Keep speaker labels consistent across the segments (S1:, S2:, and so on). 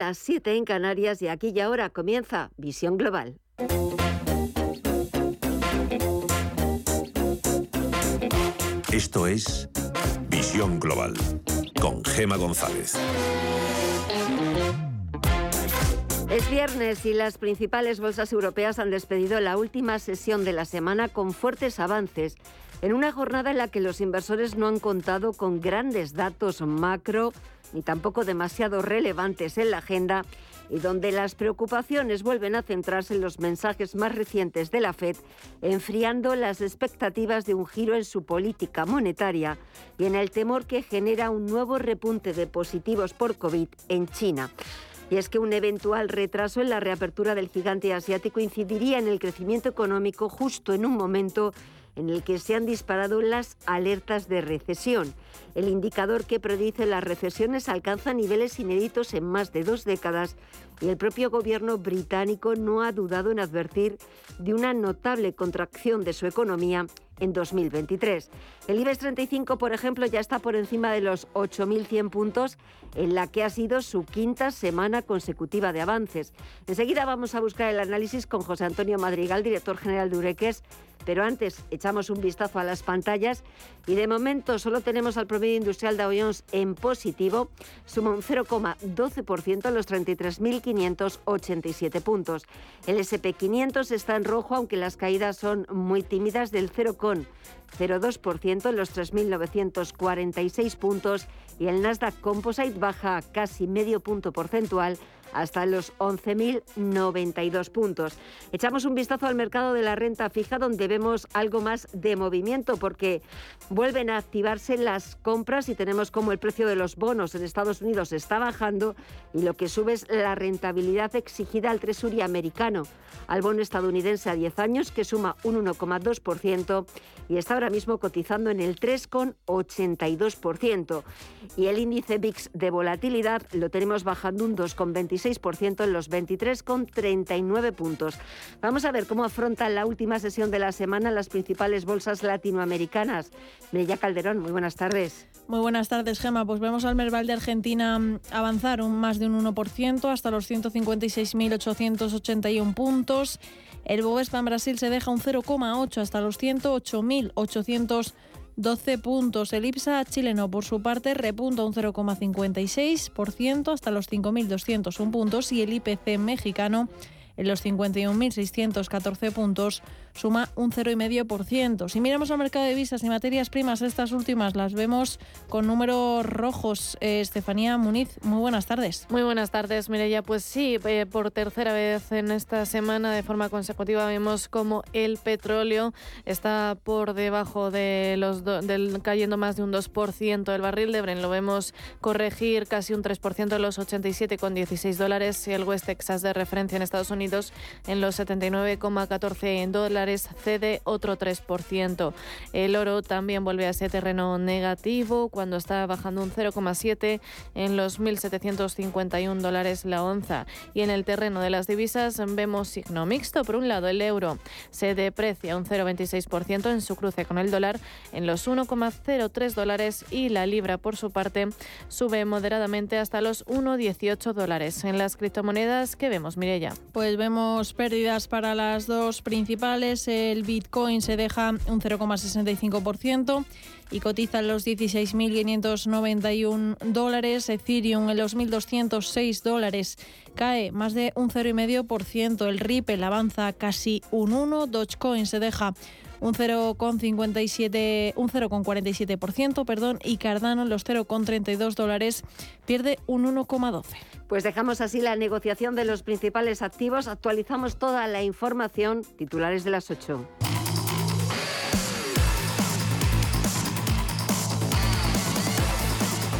S1: Las 7 en Canarias y aquí y ahora comienza Visión Global.
S2: Esto es Visión Global con Gema González.
S1: Es viernes y las principales bolsas europeas han despedido la última sesión de la semana con fuertes avances en una jornada en la que los inversores no han contado con grandes datos macro ni tampoco demasiado relevantes en la agenda y donde las preocupaciones vuelven a centrarse en los mensajes más recientes de la Fed, enfriando las expectativas de un giro en su política monetaria y en el temor que genera un nuevo repunte de positivos por COVID en China. Y es que un eventual retraso en la reapertura del gigante asiático incidiría en el crecimiento económico justo en un momento en el que se han disparado las alertas de recesión. El indicador que predice las recesiones alcanza niveles inéditos en más de dos décadas y el propio gobierno británico no ha dudado en advertir de una notable contracción de su economía en 2023. El IBEX 35, por ejemplo, ya está por encima de los 8.100 puntos en la que ha sido su quinta semana consecutiva de avances. Enseguida vamos a buscar el análisis con José Antonio Madrigal, director general de Ureques, pero antes echamos un vistazo a las pantallas y de momento solo tenemos al promedio industrial de Jones en positivo, suma un 0,12% a los 33.587 puntos. El SP500 está en rojo, aunque las caídas son muy tímidas del 0,02% en los 3.946 puntos y el Nasdaq Composite baja casi medio punto porcentual hasta los 11.092 puntos. Echamos un vistazo al mercado de la renta fija donde vemos algo más de movimiento porque vuelven a activarse las compras y tenemos como el precio de los bonos en Estados Unidos está bajando y lo que sube es la rentabilidad exigida al Tresury americano, al bono estadounidense a 10 años que suma un 1,2% y está ahora mismo cotizando en el 3,82%. Y el índice VIX de volatilidad lo tenemos bajando un 2,25% en los 23,39 puntos. Vamos a ver cómo afronta la última sesión de la semana las principales bolsas latinoamericanas. Meya Calderón, muy buenas tardes.
S3: Muy buenas tardes, Gema. Pues vemos al Merval de Argentina mm, avanzar un más de un 1% hasta los 156.881 puntos. El Bovespa en Brasil se deja un 0,8 hasta los 108.800 12 puntos. El IPSA chileno, por su parte, repunta un 0,56% hasta los 5.201 puntos y el IPC mexicano en los 51.614 puntos suma un 0,5%. Si miramos al mercado de divisas y materias primas, estas últimas las vemos con números rojos. Eh, Estefanía Muniz, muy buenas tardes.
S4: Muy buenas tardes, Mireya. Pues sí, eh, por tercera vez en esta semana de forma consecutiva vemos como el petróleo está por debajo de los del cayendo más de un 2%. El barril de Bren lo vemos corregir casi un 3% en los 87,16 dólares y el West Texas de referencia en Estados Unidos en los 79,14 dólares cede otro 3%. El oro también vuelve a ese terreno negativo cuando está bajando un 0,7 en los 1.751 dólares la onza. Y en el terreno de las divisas vemos signo mixto. Por un lado, el euro se deprecia un 0,26% en su cruce con el dólar en los 1,03 dólares y la libra, por su parte, sube moderadamente hasta los 1,18 dólares. En las criptomonedas, ¿qué vemos, Mirella?
S3: Pues vemos pérdidas para las dos principales el Bitcoin se deja un 0,65% y cotiza en los 16.591 dólares. Ethereum en los 1.206 dólares cae más de un 0,5%. El Ripple avanza casi un 1%. Dogecoin se deja un 0,57 un 0,47%, perdón, y Cardano los 0,32 dólares pierde un 1,12.
S1: Pues dejamos así la negociación de los principales activos, actualizamos toda la información, titulares de las 8.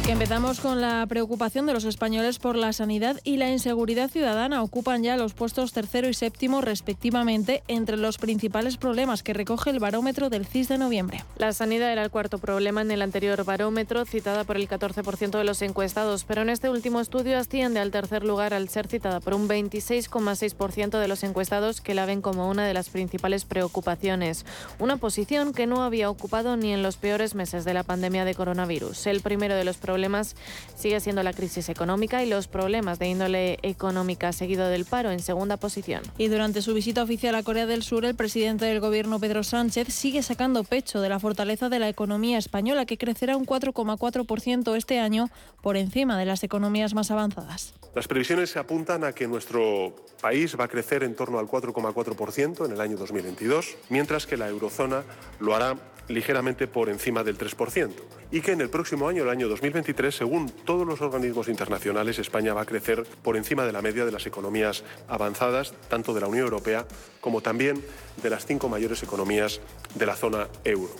S3: Empezamos con la preocupación de los españoles por la sanidad y la inseguridad ciudadana. Ocupan ya los puestos tercero y séptimo respectivamente entre los principales problemas que recoge el barómetro del CIS de noviembre.
S4: La sanidad era el cuarto problema en el anterior barómetro, citada por el 14% de los encuestados, pero en este último estudio asciende al tercer lugar al ser citada por un 26,6% de los encuestados que la ven como una de las principales preocupaciones. Una posición que no había ocupado ni en los peores meses de la pandemia de coronavirus. El primero de los problemas problemas sigue siendo la crisis económica y los problemas de índole económica, seguido del paro en segunda posición.
S3: Y durante su visita oficial a Corea del Sur, el presidente del gobierno, Pedro Sánchez, sigue sacando pecho de la fortaleza de la economía española, que crecerá un 4,4% este año por encima de las economías más avanzadas.
S5: Las previsiones se apuntan a que nuestro país va a crecer en torno al 4,4% en el año 2022, mientras que la eurozona lo hará ligeramente por encima del 3%. Y que en el próximo año, el año 2023, según todos los organismos internacionales, España va a crecer por encima de la media de las economías avanzadas, tanto de la Unión Europea como también de las cinco mayores economías de la zona euro.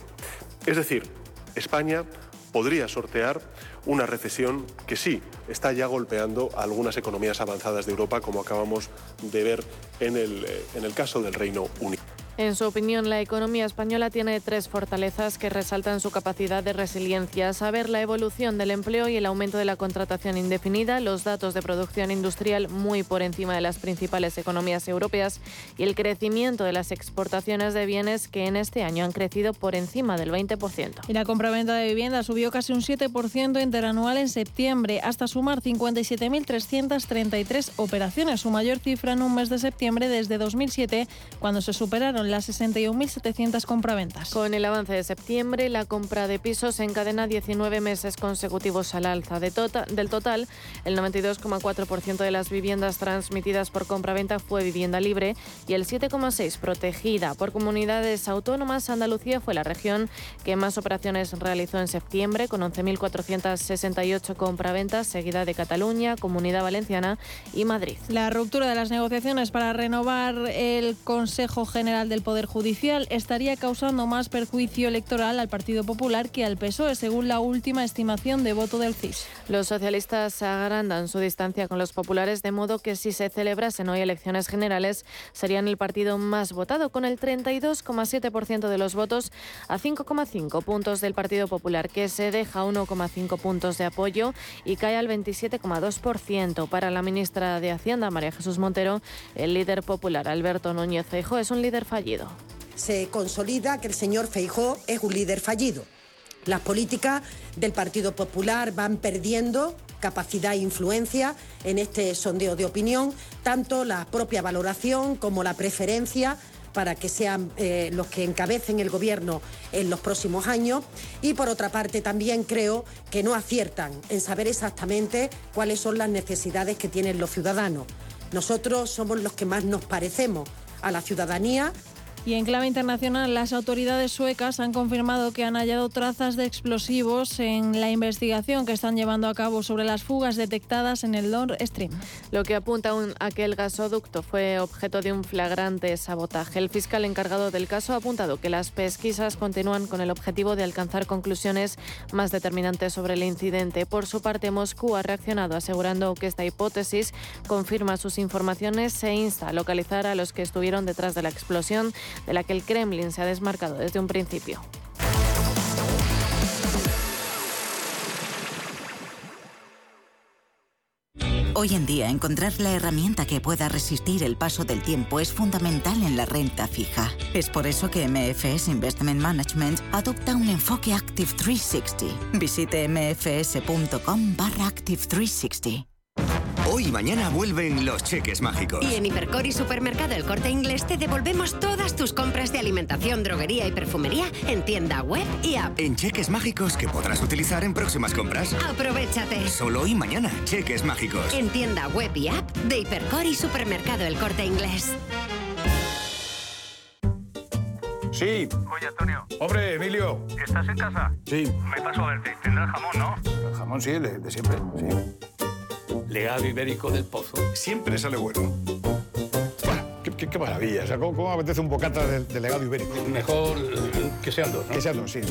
S5: Es decir, España podría sortear una recesión que sí está ya golpeando a algunas economías avanzadas de Europa, como acabamos de ver en el, eh, en el caso del Reino Unido.
S4: En su opinión, la economía española tiene tres fortalezas que resaltan su capacidad de resiliencia, saber la evolución del empleo y el aumento de la contratación indefinida, los datos de producción industrial muy por encima de las principales economías europeas y el crecimiento de las exportaciones de bienes que en este año han crecido por encima del 20%.
S3: Y la compraventa de vivienda subió casi un 7% interanual en septiembre, hasta sumar 57.333 operaciones, su mayor cifra en un mes de septiembre desde 2007, cuando se superaron las 61.700 compraventas.
S4: Con el avance de septiembre, la compra de pisos encadena 19 meses consecutivos al alza. De tota-, del total, el 92,4% de las viviendas transmitidas por compraventa fue vivienda libre y el 7,6% protegida. Por comunidades autónomas, Andalucía fue la región que más operaciones realizó en septiembre, con 11.468 compraventas, seguida de Cataluña, Comunidad Valenciana y Madrid.
S3: La ruptura de las negociaciones para renovar el Consejo General del el Poder Judicial estaría causando más perjuicio electoral al Partido Popular que al PSOE, según la última estimación de voto del CIS.
S4: Los socialistas agrandan su distancia con los populares, de modo que si se celebrasen hoy elecciones generales, serían el partido más votado, con el 32,7% de los votos a 5,5 puntos del Partido Popular, que se deja 1,5 puntos de apoyo y cae al 27,2%. Para la ministra de Hacienda, María Jesús Montero, el líder popular Alberto Núñez Feijóo es un líder fallido
S6: se consolida que el señor Feijó es un líder fallido. Las políticas del Partido Popular van perdiendo capacidad e influencia en este sondeo de opinión, tanto la propia valoración como la preferencia para que sean eh, los que encabecen el Gobierno en los próximos años. Y por otra parte, también creo que no aciertan en saber exactamente cuáles son las necesidades que tienen los ciudadanos. Nosotros somos los que más nos parecemos a la ciudadanía
S3: y en clave internacional, las autoridades suecas han confirmado que han hallado trazas de explosivos en la investigación que están llevando a cabo sobre las fugas detectadas en el Nord Stream.
S4: Lo que apunta a que el gasoducto fue objeto de un flagrante sabotaje. El fiscal encargado del caso ha apuntado que las pesquisas continúan con el objetivo de alcanzar conclusiones más determinantes sobre el incidente. Por su parte, Moscú ha reaccionado asegurando que esta hipótesis confirma sus informaciones e insta a localizar a los que estuvieron detrás de la explosión de la que el Kremlin se ha desmarcado desde un principio.
S7: Hoy en día encontrar la herramienta que pueda resistir el paso del tiempo es fundamental en la renta fija. Es por eso que MFS Investment Management adopta un enfoque Active 360. Visite mfs.com barra Active 360.
S8: Hoy y mañana vuelven los cheques mágicos.
S9: Y en Hipercor y Supermercado El Corte Inglés te devolvemos todas tus compras de alimentación, droguería y perfumería en tienda web y app.
S8: En cheques mágicos que podrás utilizar en próximas compras.
S9: Aprovechate.
S8: Solo hoy y mañana, cheques mágicos.
S9: En tienda web y app de Hipercor y Supermercado El Corte Inglés.
S10: Sí.
S11: Oye, Antonio.
S10: Hombre, Emilio.
S11: ¿Estás en casa?
S10: Sí.
S11: Me paso a verte. Tendrás jamón, ¿no?
S10: El jamón sí, de, de siempre, sí.
S12: Legado ibérico del pozo.
S10: Siempre sale bueno. Qué, qué, maravilla. O sea, ¿cómo, ¿cómo, apetece un bocata de, de, legado ibérico?
S12: Mejor que sean dos, ¿no?
S10: Que sean dos, sí.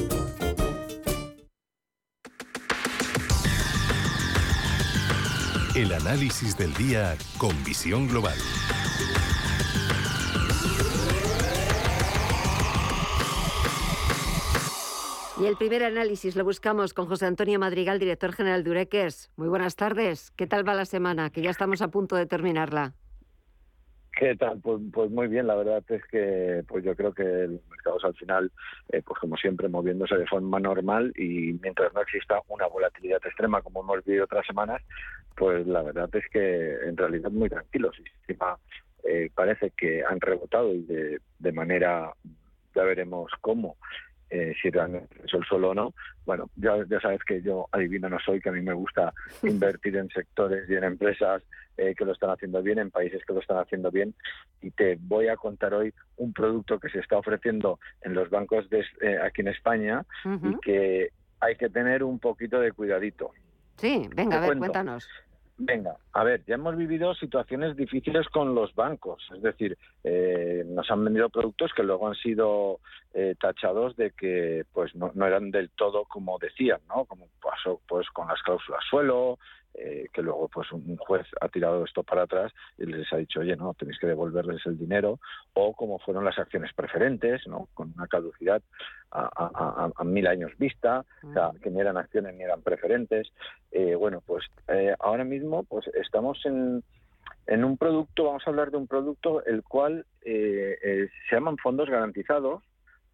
S2: El análisis del día con visión global.
S1: Y el primer análisis lo buscamos con José Antonio Madrigal, director general de Ureques. Muy buenas tardes. ¿Qué tal va la semana? Que ya estamos a punto de terminarla.
S13: ¿Qué tal? Pues, pues muy bien, la verdad es que pues yo creo que el mercado al final, eh, pues como siempre, moviéndose de forma normal y mientras no exista una volatilidad extrema como hemos vivido otras semanas, pues la verdad es que en realidad muy tranquilos. Y encima eh, parece que han rebotado y de, de manera, ya veremos cómo, eh, si realmente es el solo o no. Bueno, ya, ya sabes que yo adivino no soy, que a mí me gusta invertir en sectores y en empresas eh, que lo están haciendo bien, en países que lo están haciendo bien. Y te voy a contar hoy un producto que se está ofreciendo en los bancos de, eh, aquí en España y que hay que tener un poquito de cuidadito.
S1: Sí, venga,
S13: Te
S1: a ver,
S13: cuento.
S1: cuéntanos.
S13: Venga, a ver, ya hemos vivido situaciones difíciles con los bancos, es decir, eh, nos han vendido productos que luego han sido eh, tachados de que pues no, no eran del todo como decían, ¿no? Como pasó pues con las cláusulas suelo, eh, que luego pues un juez ha tirado esto para atrás y les ha dicho, oye, no, tenéis que devolverles el dinero, o como fueron las acciones preferentes, ¿no? Con una caducidad a, a- a- a mil años vista, o sea, que ni eran acciones ni eran preferentes. Eh, bueno, pues eh, ahora mismo pues estamos en, en un producto, vamos a hablar de un producto el cual se llaman fondos garantizados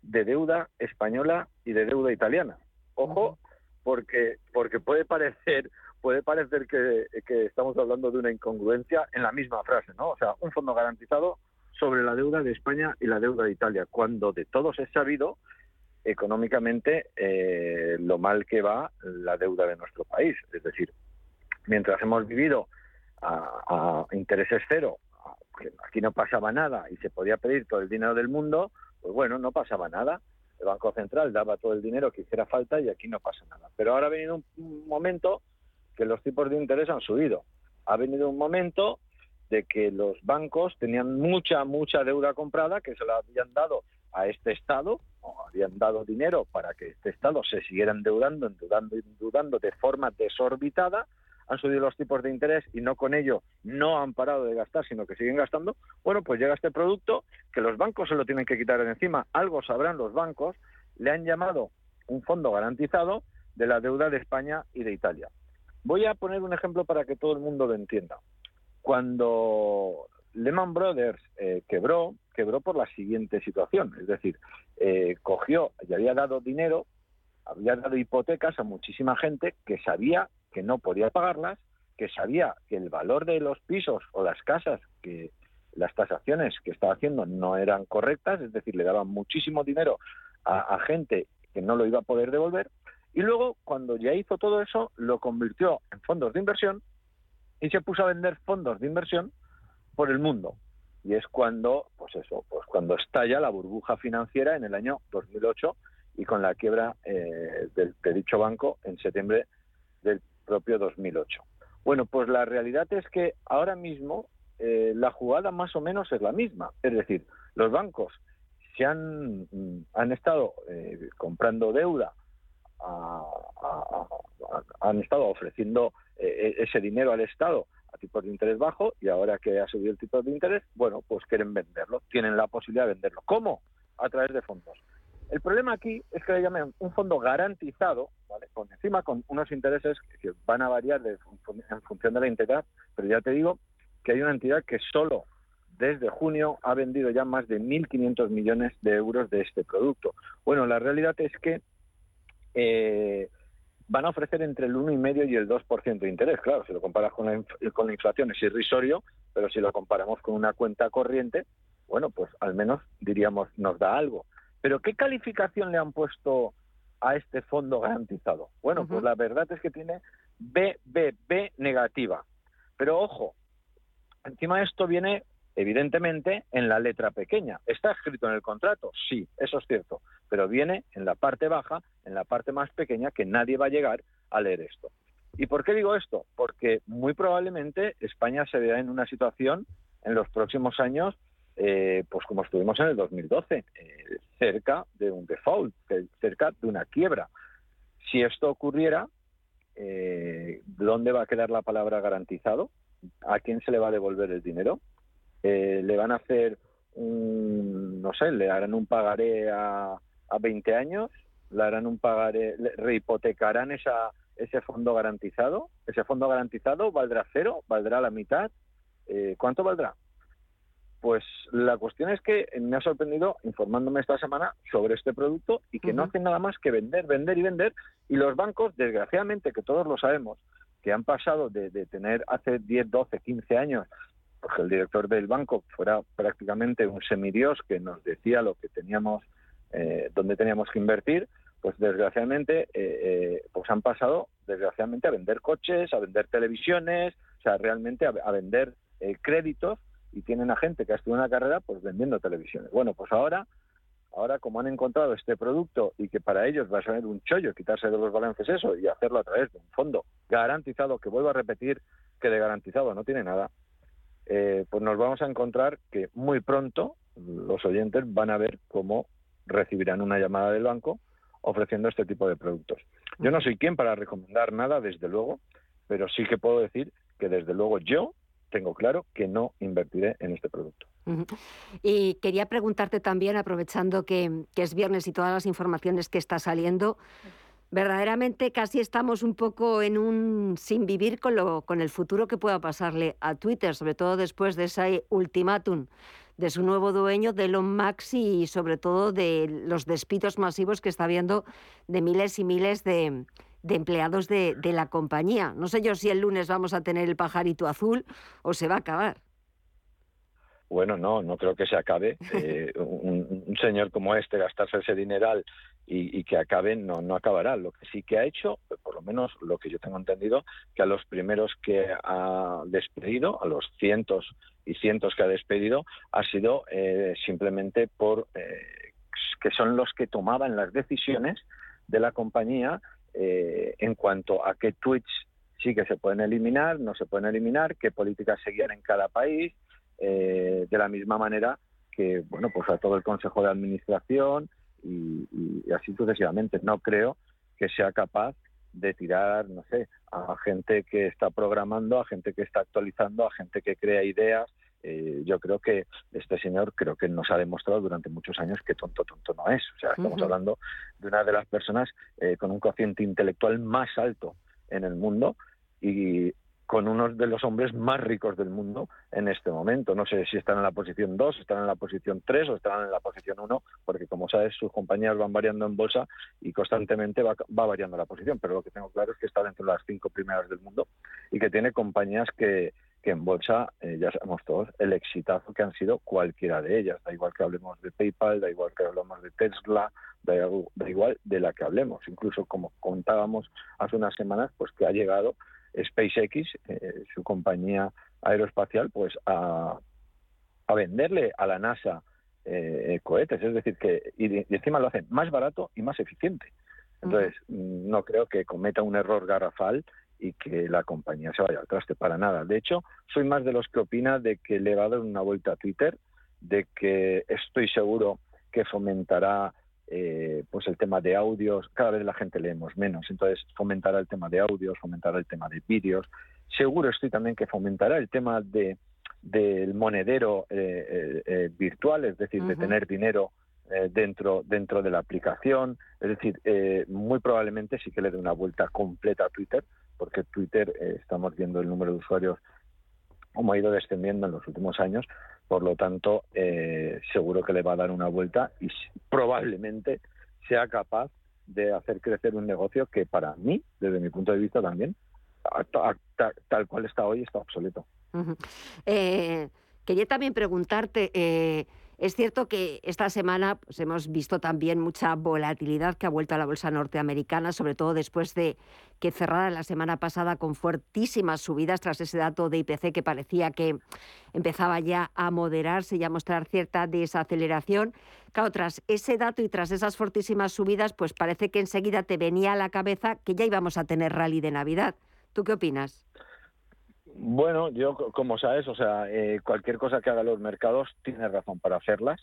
S13: de deuda española y de deuda italiana. Ojo, porque porque puede parecer puede parecer que, estamos hablando de una incongruencia en la misma frase, ¿no? O sea, un fondo garantizado sobre la deuda de España y la deuda de Italia, cuando de todos es sabido económicamente eh, lo mal que va la deuda de nuestro país. Es decir, mientras hemos vivido a, intereses cero, aquí no pasaba nada y se podía pedir todo el dinero del mundo, pues bueno, no pasaba nada. El Banco Central daba todo el dinero que hiciera falta y aquí no pasa nada. Pero ahora ha venido un momento que los tipos de interés han subido. Ha venido un momento de que los bancos tenían mucha, mucha deuda comprada que se la habían dado a este Estado, o habían dado dinero para que este Estado se siguiera endeudando, endeudando, endeudando de forma desorbitada, han subido los tipos de interés y no con ello no han parado de gastar, sino que siguen gastando, bueno, pues llega este producto que los bancos se lo tienen que quitar de encima, algo sabrán los bancos, le han llamado un fondo garantizado de la deuda de España y de Italia. Voy a poner un ejemplo para que todo el mundo lo entienda. Cuando Lehman Brothers eh, quebró, quebró por la siguiente situación, es decir, eh, cogió y había dado dinero, había dado hipotecas a muchísima gente que sabía que no podía pagarlas, que sabía que el valor de los pisos o las casas, que las tasaciones que estaba haciendo no eran correctas, es decir, le daban muchísimo dinero a, a gente que no lo iba a poder devolver, y luego, cuando ya hizo todo eso, lo convirtió en fondos de inversión y se puso a vender fondos de inversión por el mundo. Y es cuando, pues eso, pues cuando estalla la burbuja financiera en el año 2008 y con la quiebra eh, del, de dicho banco en septiembre del propio 2008. Bueno, pues la realidad es que ahora mismo eh, la jugada más o menos es la misma. Es decir, los bancos se han, mm, han estado eh, comprando deuda a- a- han estado ofreciendo eh, ese dinero al Estado a tipos de interés bajo y ahora que ha subido el tipo de interés, bueno, pues quieren venderlo, tienen la posibilidad de venderlo. ¿Cómo? A través de fondos. El problema aquí es que le llaman un fondo garantizado, ¿vale? Con encima con unos intereses que van a variar en función de la entidad, pero ya te digo que hay una entidad que solo desde junio ha vendido ya más de 1.500 millones de euros de este producto. Bueno, la realidad es que eh, van a ofrecer entre el 1,5 y el 2% de interés. Claro, si lo comparas con la, con la inflación es irrisorio, pero si lo comparamos con una cuenta corriente, bueno, pues al menos diríamos nos da algo. Pero ¿qué calificación le han puesto a este fondo garantizado? Bueno, pues la verdad es que tiene BBB negativa. Pero ojo, encima de esto viene evidentemente en la letra pequeña. ¿Está escrito en el contrato? Sí, eso es cierto, pero viene en la parte baja, en la parte más pequeña, que nadie va a llegar a leer esto. ¿Y por qué digo esto? Porque muy probablemente España se verá en una situación en los próximos años, eh, pues como estuvimos en el 2012, eh, cerca de un default, ce- cerca de una quiebra. Si esto ocurriera, eh, ¿dónde va a quedar la palabra garantizado? ¿A quién se le va a devolver el dinero? Eh, ¿Le van a hacer un, no sé, le harán un pagaré a, a 20 años? ¿Le harán un pagaré, le rehipotecarán esa, ese fondo garantizado? ¿Ese fondo garantizado valdrá cero? ¿Valdrá la mitad? Eh, ¿Cuánto valdrá? pues la cuestión es que me ha sorprendido informándome esta semana sobre este producto y que no hacen nada más que vender, vender y vender. Y los bancos, desgraciadamente, que todos lo sabemos, que han pasado de, tener hace 10, 12, 15 años, porque el director del banco fuera prácticamente un semidios que nos decía lo que teníamos, eh, dónde teníamos que invertir, pues desgraciadamente, eh, eh, pues han pasado, desgraciadamente, a vender coches, a vender televisiones, o sea, realmente a, vender créditos y tienen a gente que ha estudiado una carrera pues vendiendo televisiones. Bueno, pues ahora, ahora como han encontrado este producto y que para ellos va a ser un chollo quitarse de los balances eso y hacerlo a través de un fondo garantizado, que vuelvo a repetir que de garantizado no tiene nada, eh, pues nos vamos a encontrar que muy pronto los oyentes van a ver cómo recibirán una llamada del banco ofreciendo este tipo de productos. Yo no soy quien para recomendar nada, desde luego, pero sí que puedo decir que desde luego yo tengo claro que no invertiré en este producto.
S1: Y quería preguntarte también, aprovechando que, es viernes y todas las informaciones que está saliendo, verdaderamente casi estamos un poco en un sin vivir con, lo, con el futuro que pueda pasarle a Twitter, sobre todo después de ese ultimátum de su nuevo dueño, de Elon Musk y sobre todo de los despidos masivos que está habiendo de miles y miles de, de empleados de, la compañía. No sé yo si el lunes vamos a tener el pajarito azul o se va a acabar.
S13: Bueno, no, no creo que se acabe. Eh, un, señor como este gastarse ese dineral y, que acabe no, no acabará. Lo que sí que ha hecho, por lo menos lo que yo tengo entendido, que a los primeros que ha despedido, a los cientos y cientos que ha despedido, ha sido eh, simplemente por eh, que son los que tomaban las decisiones de la compañía eh, en cuanto a qué tweets sí que se pueden eliminar, no se pueden eliminar, qué políticas seguían en cada país, eh, de la misma manera que, bueno, pues a todo el Consejo de Administración y, así sucesivamente. No creo que sea capaz de tirar, no sé, a gente que está programando, a gente que está actualizando, a gente que crea ideas, eh, yo creo que este señor creo que nos ha demostrado durante muchos años que tonto tonto no es. O sea, estamos hablando de una de las personas eh, con un cociente intelectual más alto en el mundo y con uno de los hombres más ricos del mundo en este momento. No sé si están en la posición 2, están en la posición 3 o están en la posición 1, porque como sabes, sus compañías van variando en bolsa y constantemente va, va variando la posición. Pero lo que tengo claro es que está dentro de las cinco primeras del mundo y que tiene compañías que, que en bolsa eh, ya sabemos todos el exitazo que han sido cualquiera de ellas. Da igual que hablemos de PayPal, da igual que hablemos de Tesla, da, igual de la que hablemos. Incluso como contábamos hace unas semanas, pues que ha llegado SpaceX, eh, su compañía aeroespacial, pues a, a venderle a la NASA eh, cohetes. Es decir, que y, encima lo hacen más barato y más eficiente. Entonces, no creo que cometa un error garrafal y que la compañía se vaya al traste para nada. De hecho, soy más de los que opina de que le va a dar una vuelta a Twitter, de que estoy seguro que fomentará eh, pues el tema de audios, cada vez la gente leemos menos, entonces fomentará el tema de audios, fomentará el tema de vídeos. Seguro estoy también que fomentará el tema de del monedero eh, eh, virtual, es decir, de tener dinero dentro dentro de la aplicación. Es decir, muy probablemente sí que le dé una vuelta completa a Twitter, porque Twitter eh, estamos viendo el número de usuarios como ha ido descendiendo en los últimos años, por lo tanto, eh, seguro que le va a dar una vuelta y probablemente sea capaz de hacer crecer un negocio que para mí, desde mi punto de vista también, tal cual está hoy, está obsoleto.
S1: Eh, quería también preguntarte, es cierto que esta semana pues, hemos visto también mucha volatilidad que ha vuelto a la bolsa norteamericana, sobre todo después de que cerrara la semana pasada con fuertísimas subidas tras ese dato de IPC que parecía que empezaba ya a moderarse y a mostrar cierta desaceleración. Claro, tras ese dato y tras esas fortísimas subidas, pues parece que enseguida te venía a la cabeza que ya íbamos a tener rally de Navidad. ¿Tú qué opinas?
S13: Bueno, yo como sabes, o sea, eh, cualquier cosa que hagan los mercados tiene razón para hacerlas.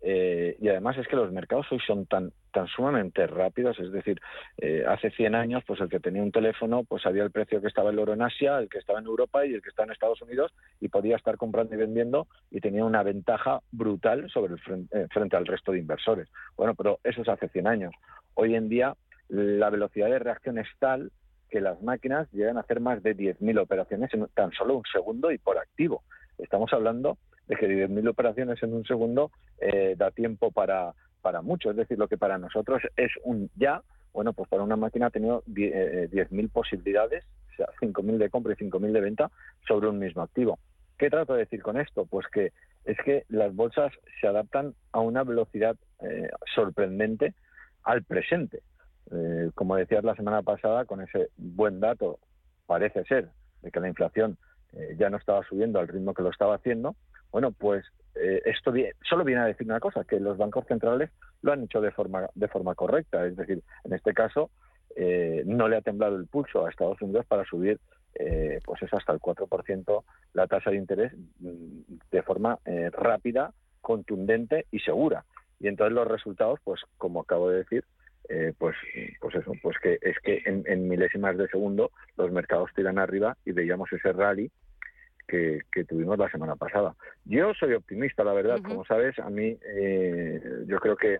S13: Eh, y además es que los mercados hoy son tan tan sumamente rápidos, es decir, eh, hace 100 años, pues el que tenía un teléfono, pues sabía el precio que estaba el oro en Asia, el que estaba en Europa y el que está en Estados Unidos y podía estar comprando y vendiendo y tenía una ventaja brutal sobre el frente, frente al resto de inversores. Bueno, pero eso es hace 100 años. Hoy en día la velocidad de reacción es tal que las máquinas llegan a hacer más de 10.000 operaciones en tan solo un segundo y por activo. Estamos hablando de que 10.000 operaciones en un segundo eh, da tiempo para, para mucho. Es decir, lo que para nosotros es un ya, bueno, pues para una máquina ha tenido 10.000 posibilidades, o sea, 5.000 de compra y 5.000 de venta sobre un mismo activo. ¿Qué trato de decir con esto? Pues que es que las bolsas se adaptan a una velocidad eh, sorprendente al presente. Eh, como decías la semana pasada, con ese buen dato, parece ser, de que la inflación eh, ya no estaba subiendo al ritmo que lo estaba haciendo, bueno, pues esto solo viene a decir una cosa, que los bancos centrales lo han hecho de forma, de forma correcta. Es decir, en este caso, no le ha temblado el pulso a Estados Unidos para subir eh, pues es hasta el 4% la tasa de interés mm, de forma eh, rápida, contundente y segura. Y entonces los resultados, pues como acabo de decir, eh, pues, en, milésimas de segundo los mercados tiran arriba y veíamos ese rally que, tuvimos la semana pasada. Yo soy optimista, la verdad, como sabes, a mí yo creo que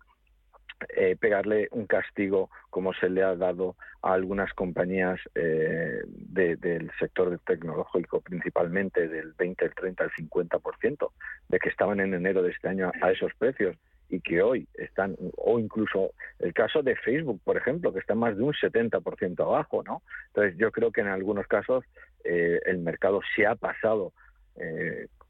S13: eh, pegarle un castigo como se le ha dado a algunas compañías eh, del sector tecnológico, principalmente del 20, el 30, el 50%, de que estaban en enero de este año a esos precios y que hoy están, o incluso el caso de Facebook, por ejemplo, que está más de un 70% abajo, ¿no? Entonces yo creo que en algunos casos eh, el mercado se ha pasado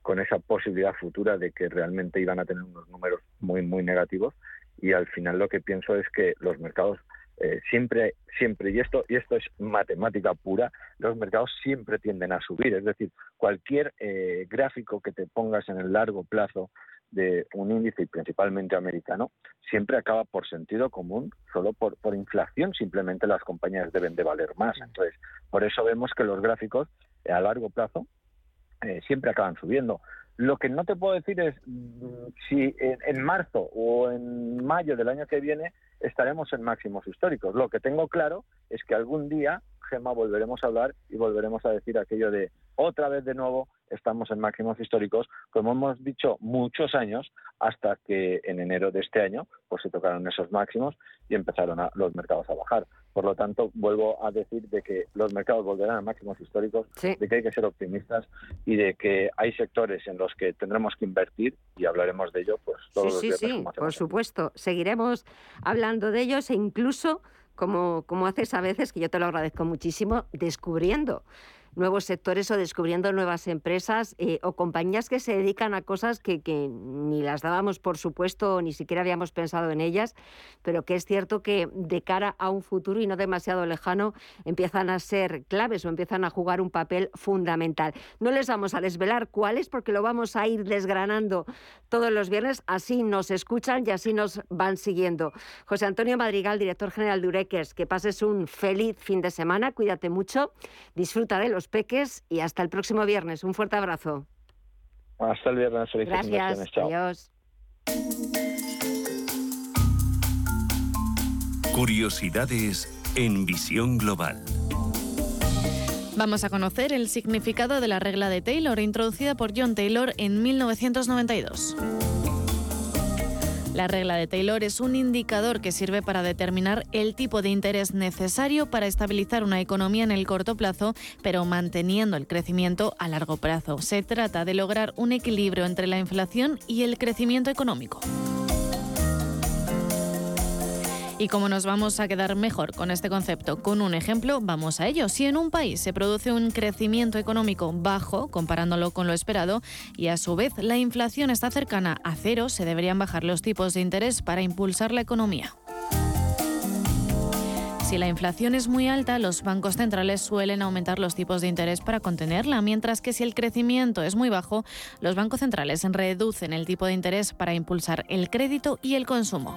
S13: con esa posibilidad futura de que realmente iban a tener unos números muy, muy negativos y al final lo que pienso es que los mercados eh, siempre, siempre, y esto, y esto es matemática pura, los mercados siempre tienden a subir. Es decir, cualquier eh, gráfico que te pongas en el largo plazo de un índice, y principalmente americano, siempre acaba por sentido común, solo por, por inflación, simplemente las compañías deben de valer más. Entonces, por eso vemos que los gráficos eh, a largo plazo siempre acaban subiendo. Lo que no te puedo decir es mm, si en, marzo o en mayo del año que viene estaremos en máximos históricos. Lo que tengo claro es que algún día, Gemma, volveremos a hablar y volveremos a decir aquello de otra vez de nuevo estamos en máximos históricos, como hemos dicho muchos años, hasta que en enero de este año pues se tocaron esos máximos y empezaron a, los mercados a bajar. Por lo tanto, vuelvo a decir de que los mercados volverán a máximos históricos, de que hay que ser optimistas y de que hay sectores en los que tendremos que invertir y hablaremos de ello pues todos los días.
S1: Sí, sí, por supuesto. Seguiremos hablando de ellos e incluso, como, como haces a veces, que yo te lo agradezco muchísimo, descubriendo nuevos sectores o descubriendo nuevas empresas eh, o compañías que se dedican a cosas que, ni las dábamos por supuesto, ni siquiera habíamos pensado en ellas, pero que es cierto que de cara a un futuro y no demasiado lejano empiezan a ser claves o empiezan a jugar un papel fundamental. No les vamos a desvelar cuáles porque lo vamos a ir desgranando todos los viernes, así nos escuchan y así nos van siguiendo. José Antonio Madrigal, director general de Ureques, que pases un feliz fin de semana, cuídate mucho, disfruta de los peques y hasta el próximo viernes. Un fuerte abrazo.
S13: Hasta el viernes.
S1: Gracias. Adiós.
S2: Curiosidades en visión global.
S4: Vamos a conocer el significado de la regla de Taylor, introducida por John Taylor en 1992. La regla de Taylor es un indicador que sirve para determinar el tipo de interés necesario para estabilizar una economía en el corto plazo, pero manteniendo el crecimiento a largo plazo. Se trata de lograr un equilibrio entre la inflación y el crecimiento económico. Y como nos vamos a quedar mejor con este concepto, con un ejemplo, vamos a ello. Si en un país se produce un crecimiento económico bajo, comparándolo con lo esperado, y a su vez la inflación está cercana a cero, se deberían bajar los tipos de interés para impulsar la economía. Si la inflación es muy alta, los bancos centrales suelen aumentar los tipos de interés para contenerla, mientras que si el crecimiento es muy bajo, los bancos centrales reducen el tipo de interés para impulsar el crédito y el consumo.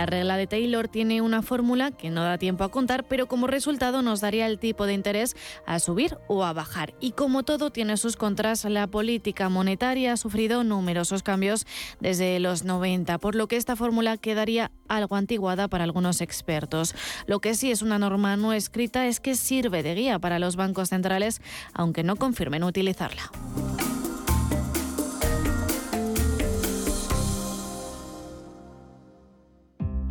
S4: La regla de Taylor tiene una fórmula que no da tiempo a contar, pero como resultado nos daría el tipo de interés a subir o a bajar. Y como todo tiene sus contras, la política monetaria ha sufrido numerosos cambios desde los 90, por lo que esta fórmula quedaría algo antiguada para algunos expertos. Lo que sí es una norma no escrita es que sirve de guía para los bancos centrales, aunque no confirmen utilizarla.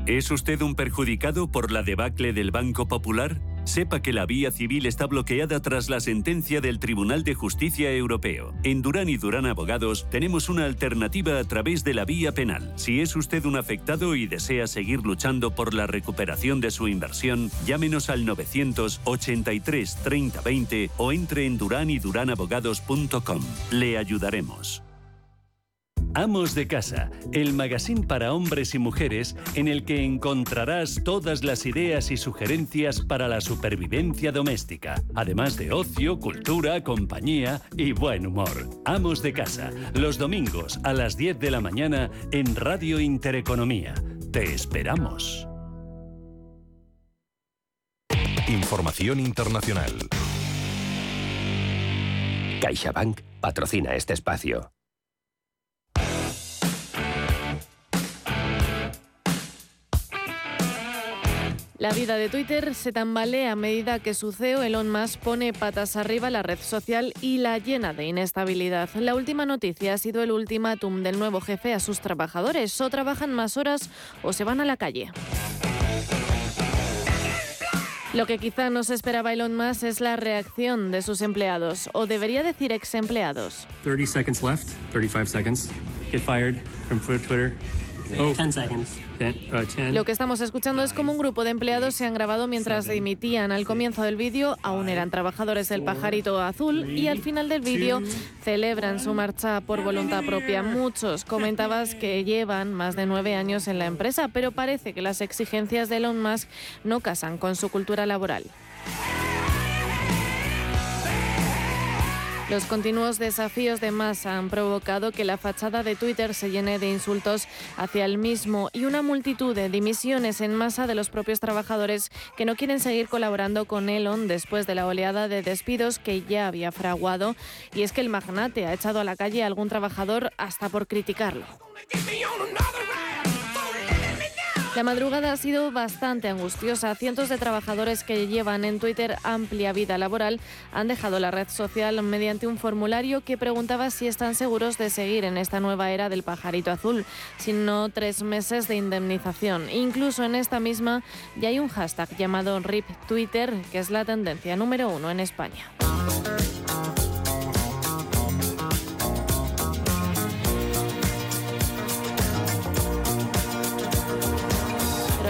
S2: ¿Es usted un perjudicado por la debacle del Banco Popular?
S14: Sepa que la vía civil está bloqueada tras la sentencia del Tribunal de Justicia Europeo. En Durán y Durán Abogados tenemos una alternativa a través de la vía penal. Si es usted un afectado y desea seguir luchando por la recuperación de su inversión, llámenos al 983 30 20 o entre en duranyduránabogados.com. Le ayudaremos. Amos de Casa, el magazine para hombres y mujeres en el que encontrarás todas las ideas y sugerencias para la supervivencia doméstica, además de ocio, cultura, compañía y buen humor. Amos de Casa, los domingos a las 10 de la mañana en Radio Intereconomía. Te esperamos.
S2: Información internacional.
S15: CaixaBank patrocina este espacio.
S4: La vida de Twitter se tambalea a medida que su CEO Elon Musk pone patas arriba la red social y la llena de inestabilidad. La última noticia ha sido el ultimátum del nuevo jefe a sus trabajadores. O trabajan más horas o se van a la calle. Lo que quizá no se esperaba Elon Musk es la reacción de sus empleados, o debería decir ex empleados.
S16: 30 seconds left, 35 seconds. Get fired from Twitter. Oh. 10 seconds. Uh,
S4: Lo que estamos escuchando es como un grupo de empleados se han grabado mientras dimitían. Al comienzo del vídeo aún eran trabajadores del pajarito azul y al final del vídeo celebran su marcha por voluntad propia. Muchos comentabas que llevan más de nueve años en la empresa, pero parece que las exigencias de Elon Musk no casan con su cultura laboral. Los continuos desafíos de masa han provocado que la fachada de Twitter se llene de insultos hacia el mismo y una multitud de dimisiones en masa de los propios trabajadores que no quieren seguir colaborando con Elon después de la oleada de despidos que ya había fraguado. Y es que el magnate ha echado a la calle a algún trabajador hasta por criticarlo. La madrugada ha sido bastante angustiosa. Cientos de trabajadores que llevan en Twitter amplia vida laboral han dejado la red social mediante un formulario que preguntaba si están seguros de seguir en esta nueva era del pajarito azul, sino tres meses de indemnización. Incluso en esta misma ya hay un hashtag llamado RIP Twitter, que es la tendencia número uno en España.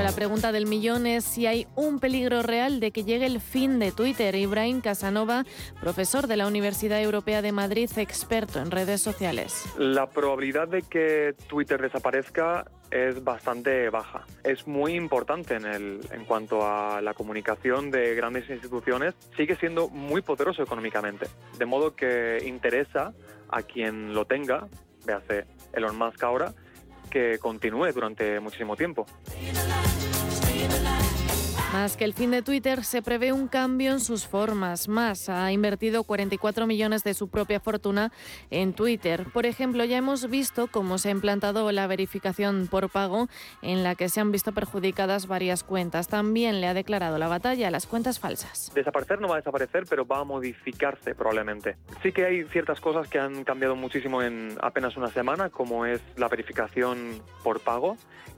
S4: La pregunta del millón es si hay un peligro real de que llegue el fin de Twitter. Ibrahim Casanova, profesor de la Universidad Europea de Madrid, experto en redes sociales.
S17: La probabilidad de que Twitter desaparezca es bastante baja. Es muy importante en, el, en cuanto a la comunicación de grandes instituciones. Sigue siendo muy poderoso económicamente. De modo que interesa a quien lo tenga, véase Elon Musk ahora, que continúe durante muchísimo tiempo.
S4: Más que el fin de Twitter, se prevé un cambio en sus formas. Más ha invertido 44 millones de su propia fortuna en Twitter. Por ejemplo, ya hemos visto cómo se ha implantado la verificación por pago, en la que se han visto perjudicadas varias cuentas. También le ha declarado la batalla a las cuentas falsas.
S17: Desaparecer no va a desaparecer, pero va a modificarse probablemente. Sí que hay ciertas cosas que han cambiado muchísimo en apenas una semana, como es la verificación por pago,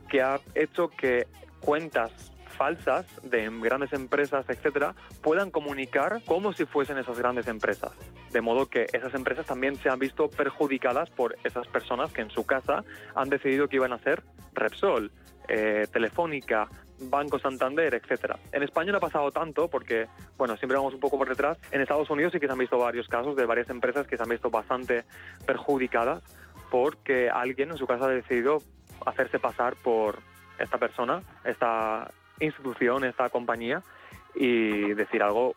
S17: que ha hecho que cuentas falsas de grandes empresas, etcétera, puedan comunicar como si fuesen esas grandes empresas. De modo que esas empresas también se han visto perjudicadas por esas personas que en su casa han decidido que iban a ser Repsol, eh, Telefónica, Banco Santander, etcétera. En España no ha pasado tanto porque, bueno, siempre vamos un poco por detrás. En Estados Unidos sí que se han visto varios casos de varias empresas que se han visto bastante perjudicadas porque alguien en su casa ha decidido hacerse pasar por esta persona, esta institución, esta compañía, y decir algo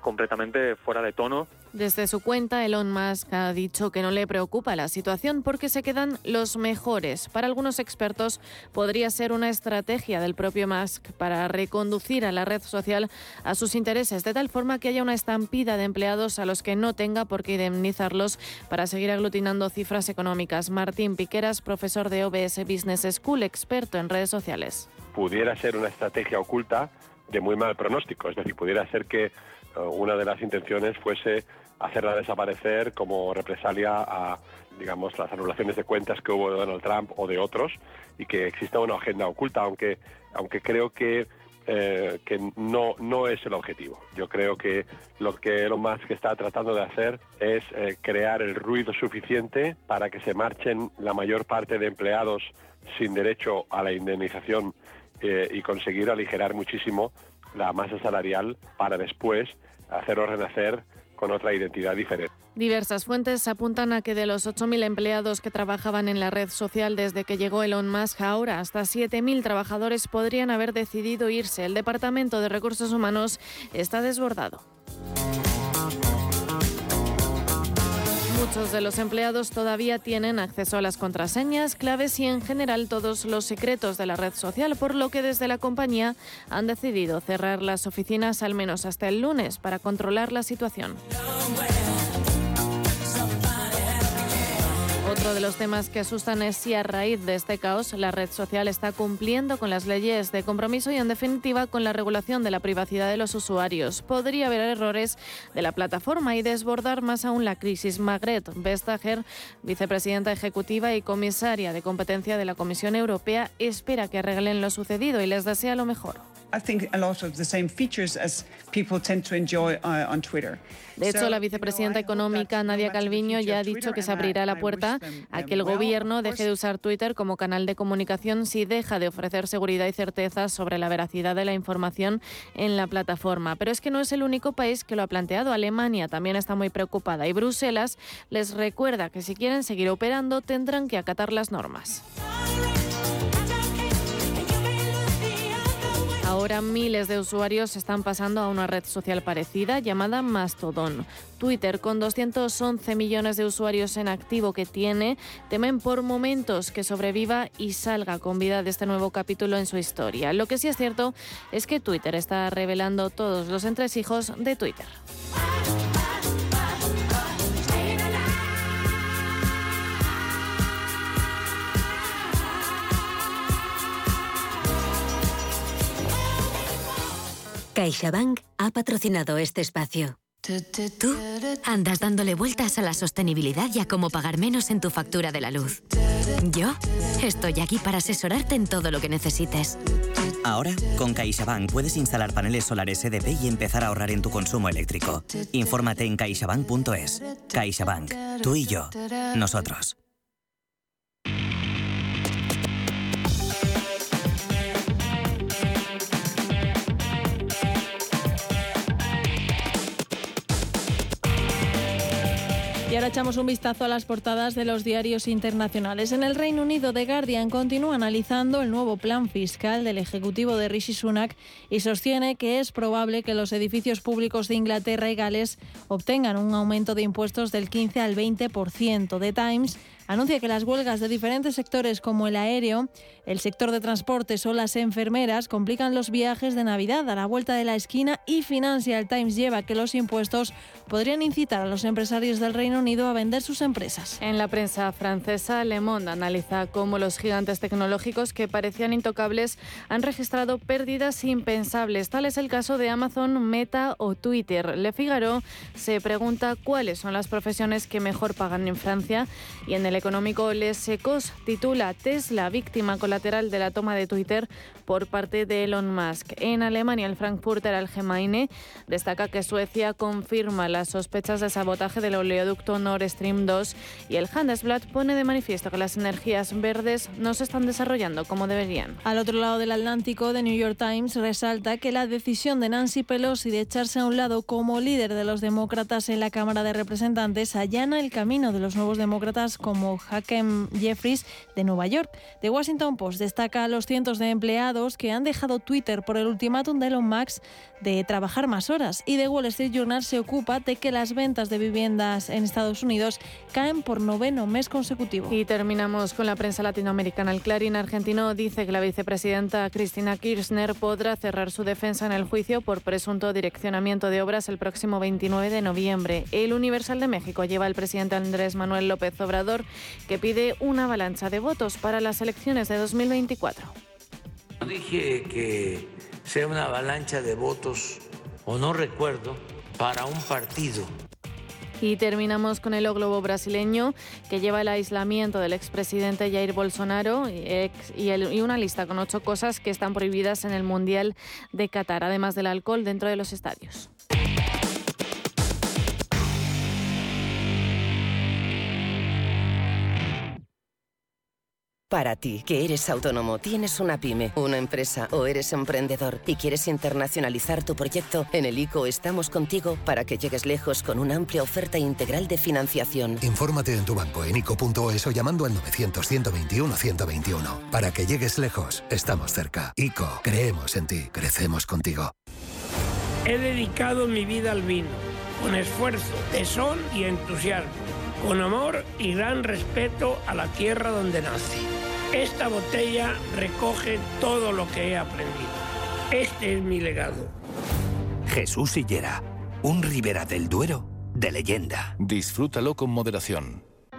S17: completamente fuera de tono.
S4: Desde su cuenta, Elon Musk ha dicho que no le preocupa la situación porque se quedan los mejores. Para algunos expertos podría ser una estrategia del propio Musk para reconducir a la red social a sus intereses, de tal forma que haya una estampida de empleados a los que no tenga por qué indemnizarlos para seguir aglutinando cifras económicas. Martín Piqueras, profesor de OBS Business School, experto en redes sociales.
S18: Pudiera ser una estrategia oculta de muy mal pronóstico, es decir, pudiera ser que eh, una de las intenciones fuese hacerla desaparecer como represalia a, digamos, las anulaciones de cuentas que hubo de Donald Trump o de otros y que exista una agenda oculta, aunque, aunque creo que eh, que no, no es el objetivo. Yo creo que lo que Elon Musk está tratando de hacer es eh, crear el ruido suficiente para que se marchen la mayor parte de empleados sin derecho a la indemnización eh, y conseguir aligerar muchísimo la masa salarial para después hacerlo renacer con otra identidad diferente.
S4: Diversas fuentes apuntan a que de los 8.000 empleados que trabajaban en la red social desde que llegó Elon Musk, ahora hasta 7.000 trabajadores podrían haber decidido irse. El Departamento de Recursos Humanos está desbordado. Muchos de los empleados todavía tienen acceso a las contraseñas, claves y en general todos los secretos de la red social, por lo que desde la compañía han decidido cerrar las oficinas al menos hasta el lunes para controlar la situación. Otro de los temas que asustan es si a raíz de este caos la red social está cumpliendo con las leyes de compromiso y en definitiva con la regulación de la privacidad de los usuarios. Podría haber errores de la plataforma y desbordar más aún la crisis. Magret Vestager, vicepresidenta ejecutiva y comisaria de competencia de la Comisión Europea, espera que arreglen lo sucedido y les desea lo mejor. De hecho, la vicepresidenta económica Nadia Calviño ya ha dicho que se abrirá la puerta a que el gobierno deje de usar Twitter como canal de comunicación si deja de ofrecer seguridad y certeza sobre la veracidad de la información en la plataforma. Pero es que no es el único país que lo ha planteado. Alemania también está muy preocupada y Bruselas les recuerda que si quieren seguir operando tendrán que acatar las normas. Ahora miles de usuarios están pasando a una red social parecida llamada Mastodon. Twitter, con 211 millones de usuarios en activo que tiene, temen por momentos que sobreviva y salga con vida de este nuevo capítulo en su historia. Lo que sí es cierto es que Twitter está revelando todos los entresijos de Twitter.
S19: CaixaBank ha patrocinado este espacio. Tú andas dándole vueltas a la sostenibilidad y a cómo pagar menos en tu factura de la luz. Yo estoy aquí para asesorarte en todo lo que necesites.
S20: Ahora, con CaixaBank puedes instalar paneles solares EDP y empezar a ahorrar en tu consumo eléctrico. Infórmate en caixabank.es. CaixaBank. Tú y yo. Nosotros.
S3: Y ahora echamos un vistazo a las portadas de los diarios internacionales. En el Reino Unido, The Guardian continúa analizando el nuevo plan fiscal del Ejecutivo de Rishi Sunak y sostiene que es probable que los edificios públicos de Inglaterra y Gales obtengan un aumento de impuestos del 15 al 20%. The Times anuncia que las huelgas de diferentes sectores como el aéreo, el sector de transportes o las enfermeras complican los viajes de Navidad a la vuelta de la esquina y Financial Times lleva que los impuestos podrían incitar a los empresarios del Reino Unido a vender sus empresas.
S4: En la prensa francesa, Le Monde analiza cómo los gigantes tecnológicos que parecían intocables han registrado pérdidas impensables. Tal es el caso de Amazon, Meta o Twitter. Le Figaro se pregunta cuáles son las profesiones que mejor pagan en Francia y en el económico Les Ecos titula Tesla víctima colateral de la toma de Twitter por parte de Elon Musk. En Alemania, el Frankfurter Allgemeine destaca que Suecia confirma las sospechas de sabotaje del oleoducto Nord Stream 2 y el Handelsblatt pone de manifiesto que las energías verdes no se están desarrollando como deberían.
S3: Al otro lado del Atlántico, The New York Times resalta que la decisión de Nancy Pelosi de echarse a un lado como líder de los demócratas en la Cámara de Representantes allana el camino de los nuevos demócratas como Hakeem Jeffries de Nueva York. The Washington Post destaca a los cientos de empleados que han dejado Twitter por el ultimátum de Elon Musk de trabajar más horas y The Wall Street Journal se ocupa de que las ventas de viviendas en Estados Unidos caen por noveno mes consecutivo.
S4: Y terminamos con la prensa latinoamericana. El Clarín argentino dice que la vicepresidenta Cristina Kirchner podrá cerrar su defensa en el juicio por presunto direccionamiento de obras el próximo 29 de noviembre. El Universal de México lleva al presidente Andrés Manuel López Obrador que pide una avalancha de votos para las elecciones de 2024.
S21: Dije que sea una avalancha de votos, o no recuerdo, para un partido
S4: Y terminamos con el globo brasileño que lleva el aislamiento del expresidente Jair Bolsonaro y, y, una lista con ocho cosas que están prohibidas en el Mundial de Qatar, además del alcohol dentro de los estadios.
S22: Para ti, que eres autónomo, tienes una pyme, una empresa o eres emprendedor y quieres internacionalizar tu proyecto, en el ICO estamos contigo para que llegues lejos con una amplia oferta integral de financiación.
S23: Infórmate en tu banco en ICO.es o llamando al 900-121-121. Para que llegues lejos, estamos cerca. ICO, creemos en ti, crecemos contigo.
S24: He dedicado mi vida al vino, con esfuerzo, tesón y entusiasmo, con amor y gran respeto a la tierra donde nací. Esta botella recoge todo lo que he aprendido. Este es mi legado.
S25: Jesús Sillera, un Ribera del Duero de leyenda.
S2: Disfrútalo con moderación.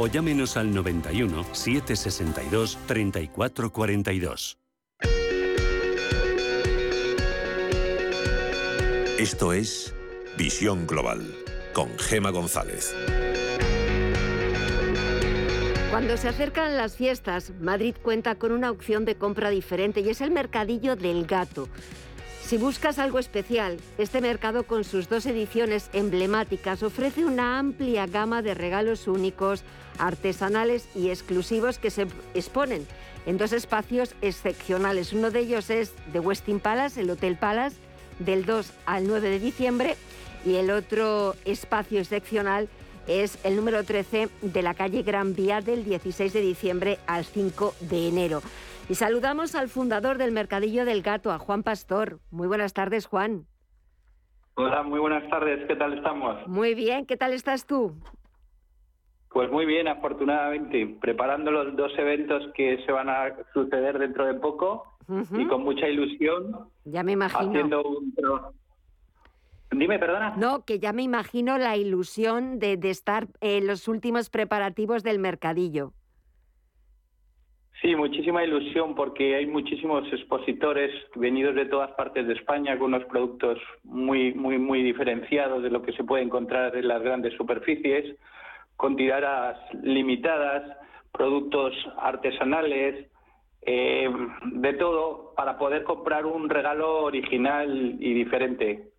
S14: o llámenos al 91 762 3442.
S2: Esto es Visión Global con Gema González.
S1: Cuando se acercan las fiestas, Madrid cuenta con una opción de compra diferente y es el mercadillo del gato. Si buscas algo especial, este mercado con sus dos ediciones emblemáticas ofrece una amplia gama de regalos únicos, artesanales y exclusivos que se exponen en dos espacios excepcionales. Uno de ellos es The Westin Palace, el Hotel Palace, del 2 al 9 de diciembre, y el otro espacio excepcional es el número 13 de la calle Gran Vía del 16 de diciembre al 5 de enero. Y saludamos al fundador del Mercadillo del Gato, a Juan Pastor. Muy buenas tardes, Juan.
S26: Hola, muy buenas tardes. ¿Qué tal estamos?
S1: Muy bien, ¿qué tal estás tú?
S26: Pues muy bien, afortunadamente, preparando los dos eventos que se van a suceder dentro de poco y con mucha ilusión.
S1: Ya me imagino.
S26: Haciendo un Dime, perdona.
S1: No, que ya me imagino la ilusión de, estar en los últimos preparativos del mercadillo.
S26: Sí, muchísima ilusión porque hay muchísimos expositores venidos de todas partes de España con unos productos muy, muy, muy diferenciados de lo que se puede encontrar en las grandes superficies con tiradas limitadas, productos artesanales, eh, de todo, para poder comprar un regalo original y diferente.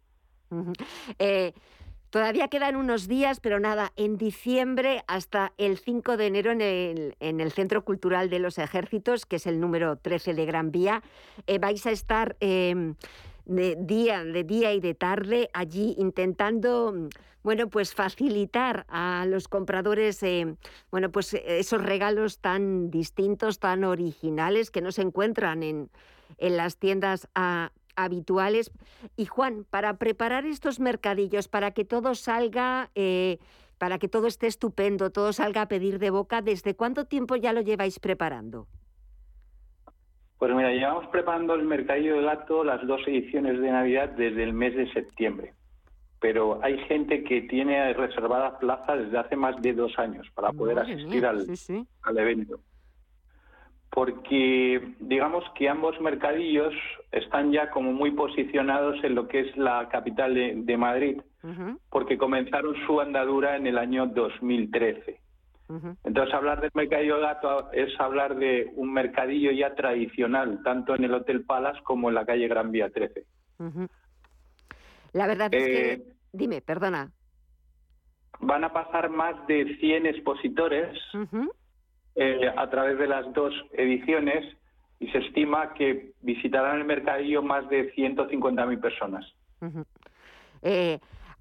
S1: Todavía quedan unos días, pero nada, en diciembre hasta el 5 de enero en el, en el Centro Cultural de los Ejércitos, que es el número 13 de Gran Vía, eh, vais a estar em, de día, de día y de tarde allí intentando bueno, pues facilitar a los compradores eh, bueno, pues esos regalos tan distintos, tan originales que no se encuentran en, en las tiendas habituales. Y Juan, para preparar estos mercadillos, para que todo salga, eh, para que todo esté estupendo, todo salga a pedir de boca, ¿desde cuánto tiempo ya lo lleváis preparando?
S26: Pues mira, llevamos preparando el Mercadillo de Gato, las dos ediciones de Navidad, desde el mes de septiembre. Pero hay gente que tiene reservada plaza desde hace más de dos años para poder asistir al, al evento. Porque digamos que ambos mercadillos están ya como muy posicionados en lo que es la capital de, Madrid, porque comenzaron su andadura en el año 2013. Entonces, hablar del mercadillo gato es hablar de un mercadillo ya tradicional, tanto en el Hotel Palace como en la calle Gran Vía 13.
S1: La verdad es que... Eh, dime, perdona.
S26: Van a pasar más de 100 expositores eh, a través de las dos ediciones y se estima que visitarán el mercadillo más de 150.000 personas.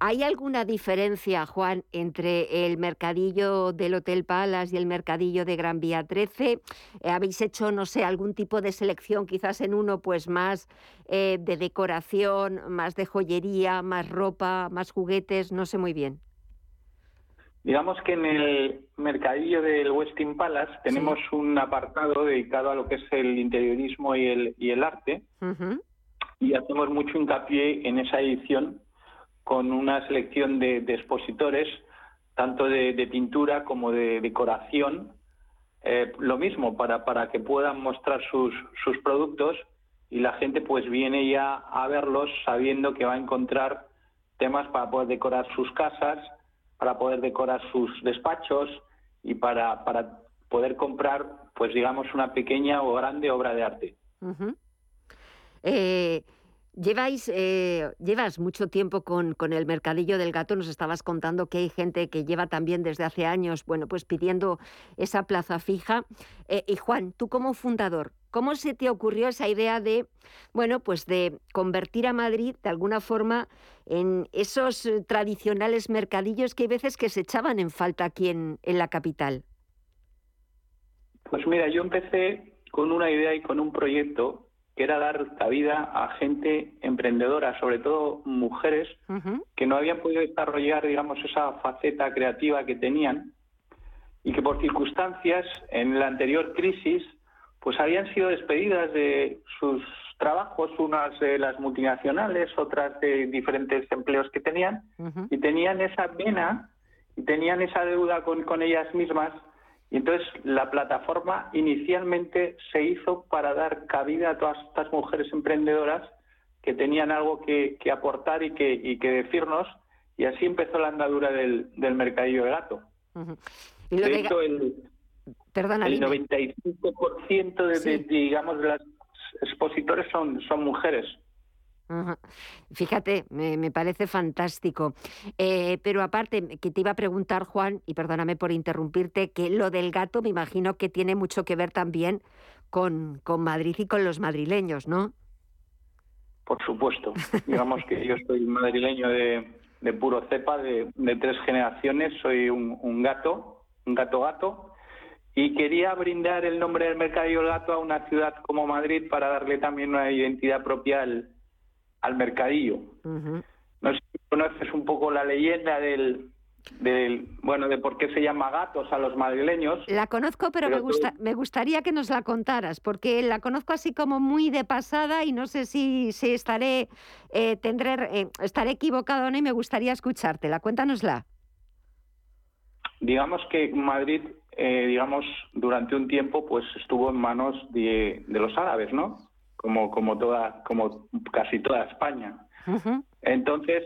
S1: ¿Hay alguna diferencia, Juan, entre el mercadillo del Hotel Palace y el mercadillo de Gran Vía 13? Eh, ¿Habéis hecho, no sé, algún tipo de selección, quizás en uno pues más eh, de decoración, más de joyería, más ropa, más juguetes? No sé muy bien.
S26: Digamos que en el mercadillo del Westin Palace tenemos un apartado dedicado a lo que es el interiorismo y el, y el arte. Y hacemos mucho hincapié en esa edición con una selección de, expositores, tanto de, pintura como de decoración, eh, lo mismo, para, para que puedan mostrar sus, sus productos y la gente pues viene ya a verlos sabiendo que va a encontrar temas para poder decorar sus casas, para poder decorar sus despachos y para, para poder comprar, pues digamos, una pequeña o grande obra de arte.
S1: eh, Lleváis, eh, llevas mucho tiempo con, con, el mercadillo del gato, nos estabas contando que hay gente que lleva también desde hace años, bueno, pues pidiendo esa plaza fija. Eh, y Juan, tú como fundador, ¿cómo se te ocurrió esa idea de, bueno, pues de convertir a Madrid de alguna forma en esos eh, tradicionales mercadillos que hay veces que se echaban en falta aquí en, en la capital?
S26: Pues mira, yo empecé con una idea y con un proyecto que era dar cabida a gente emprendedora, sobre todo mujeres, que no habían podido desarrollar, digamos, esa faceta creativa que tenían y que por circunstancias en la anterior crisis pues habían sido despedidas de sus trabajos, unas de las multinacionales, otras de diferentes empleos que tenían, y tenían esa pena y tenían esa deuda con, con ellas mismas y entonces la plataforma inicialmente se hizo para dar cabida a todas estas mujeres emprendedoras que tenían algo que, aportar y que, y que decirnos, y así empezó la andadura del, del mercadillo de gato.
S1: ¿Y lo de, el, Perdona,
S26: el 95% de, de, digamos, de las expositores son, son mujeres.
S1: Fíjate, me, parece fantástico. Eh, pero aparte, que te iba a preguntar, Juan, y perdóname por interrumpirte, que lo del gato me imagino que tiene mucho que ver también con, con Madrid y con los madrileños, ¿no?
S26: Por supuesto. Digamos que yo soy madrileño de, de puro cepa, de, de, tres generaciones, soy un, un gato, un gato gato, y quería brindar el nombre del Mercadillo Gato a una ciudad como Madrid para darle también una identidad propia al, al mercadillo. No sé si conoces un poco la leyenda del, del, bueno, de por qué se llama gatos a los madrileños.
S1: La conozco, pero, me, gusta, me gustaría que nos la contaras, porque la conozco así como muy de pasada y no sé si, si estaré, eh, tendré, eh, estaré equivocado o no y me gustaría escuchártela. Cuéntanosla.
S26: Digamos que Madrid, eh, digamos, durante un tiempo, pues estuvo en manos de, de los árabes, ¿no? como, como, toda, como casi toda España. Entonces,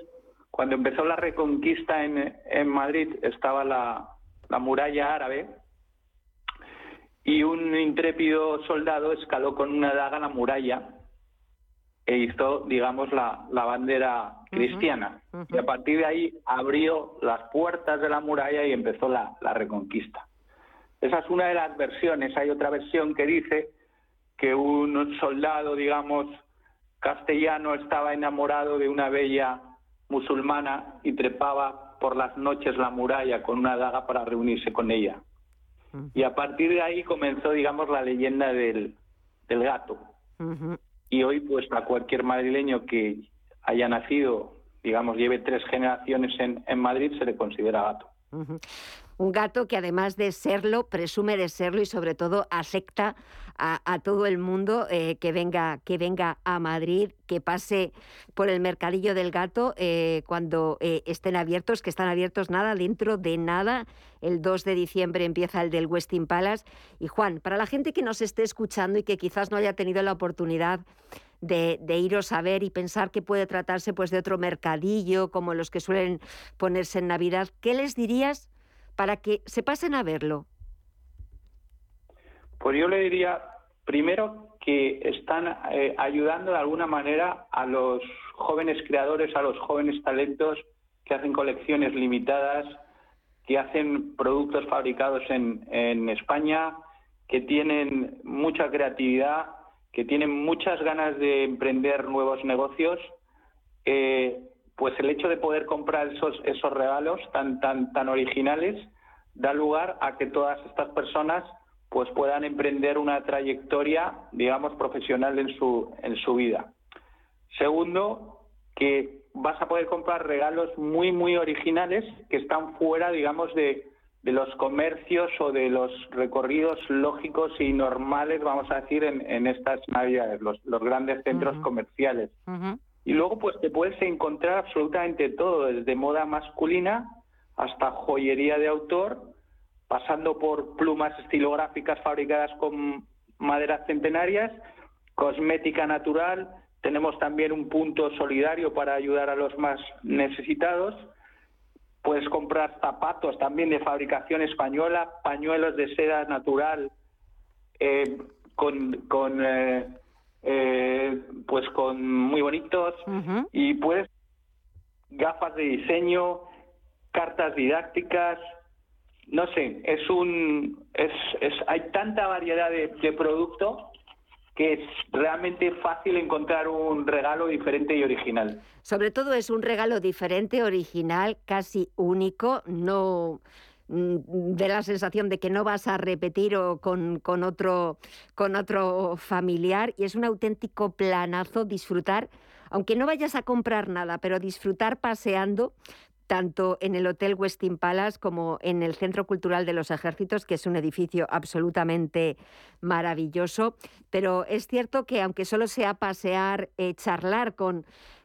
S26: cuando empezó la reconquista en, en Madrid, estaba la, la muralla árabe y un intrépido soldado escaló con una daga la muralla e hizo, digamos, la, la bandera cristiana. Y a partir de ahí abrió las puertas de la muralla y empezó la, la reconquista. Esa es una de las versiones. Hay otra versión que dice que un soldado, digamos, castellano estaba enamorado de una bella musulmana y trepaba por las noches la muralla con una daga para reunirse con ella. Y a partir de ahí comenzó, digamos, la leyenda del, del gato. Y hoy, pues, a cualquier madrileño que haya nacido, digamos, lleve tres generaciones en, en Madrid, se le considera gato.
S1: Un gato que además de serlo, presume de serlo y sobre todo acepta a, todo el mundo eh, que, venga, que venga a Madrid, que pase por el mercadillo del gato eh, cuando eh, estén abiertos, que están abiertos nada, dentro de nada. El 2 de diciembre empieza el del Westin Palace. Y Juan, para la gente que nos esté escuchando y que quizás no haya tenido la oportunidad de, de, iros a ver y pensar que puede tratarse pues de otro mercadillo como los que suelen ponerse en Navidad, ¿qué les dirías para que se pasen a verlo?
S26: Pues yo le diría, primero, que están eh, ayudando de alguna manera a los jóvenes creadores, a los jóvenes talentos que hacen colecciones limitadas, que hacen productos fabricados en, España, que tienen mucha creatividad, que tienen muchas ganas de emprender nuevos negocios. Eh, pues el hecho de poder comprar esos, esos regalos tan, tan, tan originales da lugar a que todas estas personas pues puedan emprender una trayectoria, digamos, profesional en su, en su vida. Segundo, que vas a poder comprar regalos muy, muy originales que están fuera, digamos, de, de los comercios o de los recorridos lógicos y normales, vamos a decir, en, en estas navidades, los, los grandes centros comerciales. Y luego, pues te puedes encontrar absolutamente todo, desde moda masculina hasta joyería de autor, pasando por plumas estilográficas fabricadas con maderas centenarias, cosmética natural, tenemos también un punto solidario para ayudar a los más necesitados. Puedes comprar zapatos también de fabricación española, pañuelos de seda natural eh, con, con eh, eh, pues con muy bonitos y pues gafas de diseño, cartas didácticas, no sé, es un es, es hay tanta variedad de, de producto que es realmente fácil encontrar un regalo diferente y original.
S1: Sobre todo es un regalo diferente, original, casi único, no de la sensación de que no vas a repetir o con, con, otro, con otro familiar y es un auténtico planazo disfrutar, aunque no vayas a comprar nada, pero disfrutar paseando tanto en el Hotel Westin Palace como en el Centro Cultural de los Ejércitos, que es un edificio absolutamente maravilloso. Pero es cierto que aunque solo sea pasear, eh, charlar con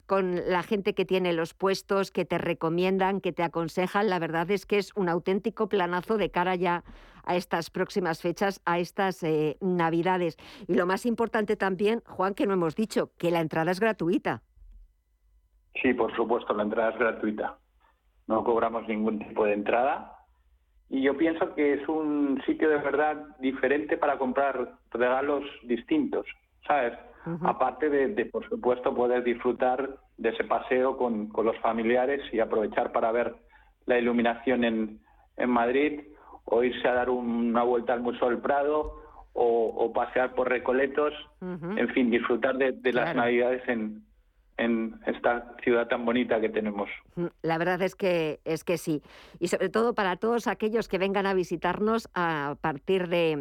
S1: con la gente que tiene los puestos, que te recomiendan, que te aconsejan. La verdad es que es un auténtico planazo de cara ya a estas próximas fechas, a estas eh, Navidades. Y lo más importante también, Juan, que no hemos dicho, que la entrada es gratuita.
S26: Sí, por supuesto, la entrada es gratuita no cobramos ningún tipo de entrada. Y yo pienso que es un sitio de verdad diferente para comprar regalos distintos, ¿sabes? Aparte de, por supuesto, poder disfrutar de ese paseo con, con, los familiares y aprovechar para ver la iluminación en, en Madrid o irse a dar una vuelta al Museo del Prado o, pasear por Recoletos, en fin, disfrutar de, las Navidades en, en esta ciudad tan bonita que tenemos.
S1: Mm, la verdad es que es que sí. Y sobre todo para todos aquellos que vengan a visitarnos a partir de,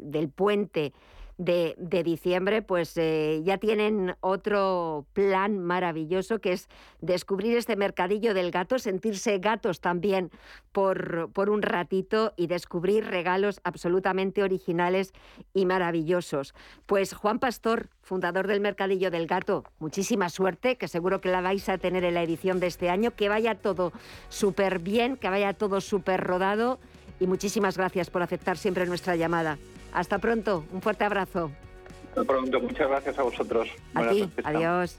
S1: del puente de, diciembre, pues eh, ya tienen otro plan maravilloso que es descubrir este mercadillo del gato, sentirse gatos también por, por un ratito y descubrir regalos absolutamente originales y maravillosos. Pues Juan Pastor, fundador del Mercadillo del Gato, muchísima suerte, que seguro que la vais a tener en la edición de este año, que vaya todo súper bien, que vaya todo súper rodado y muchísimas gracias por aceptar siempre nuestra llamada. Hasta pronto, un fuerte abrazo.
S26: Hasta pronto, muchas gracias a vosotros.
S1: A ti, adiós.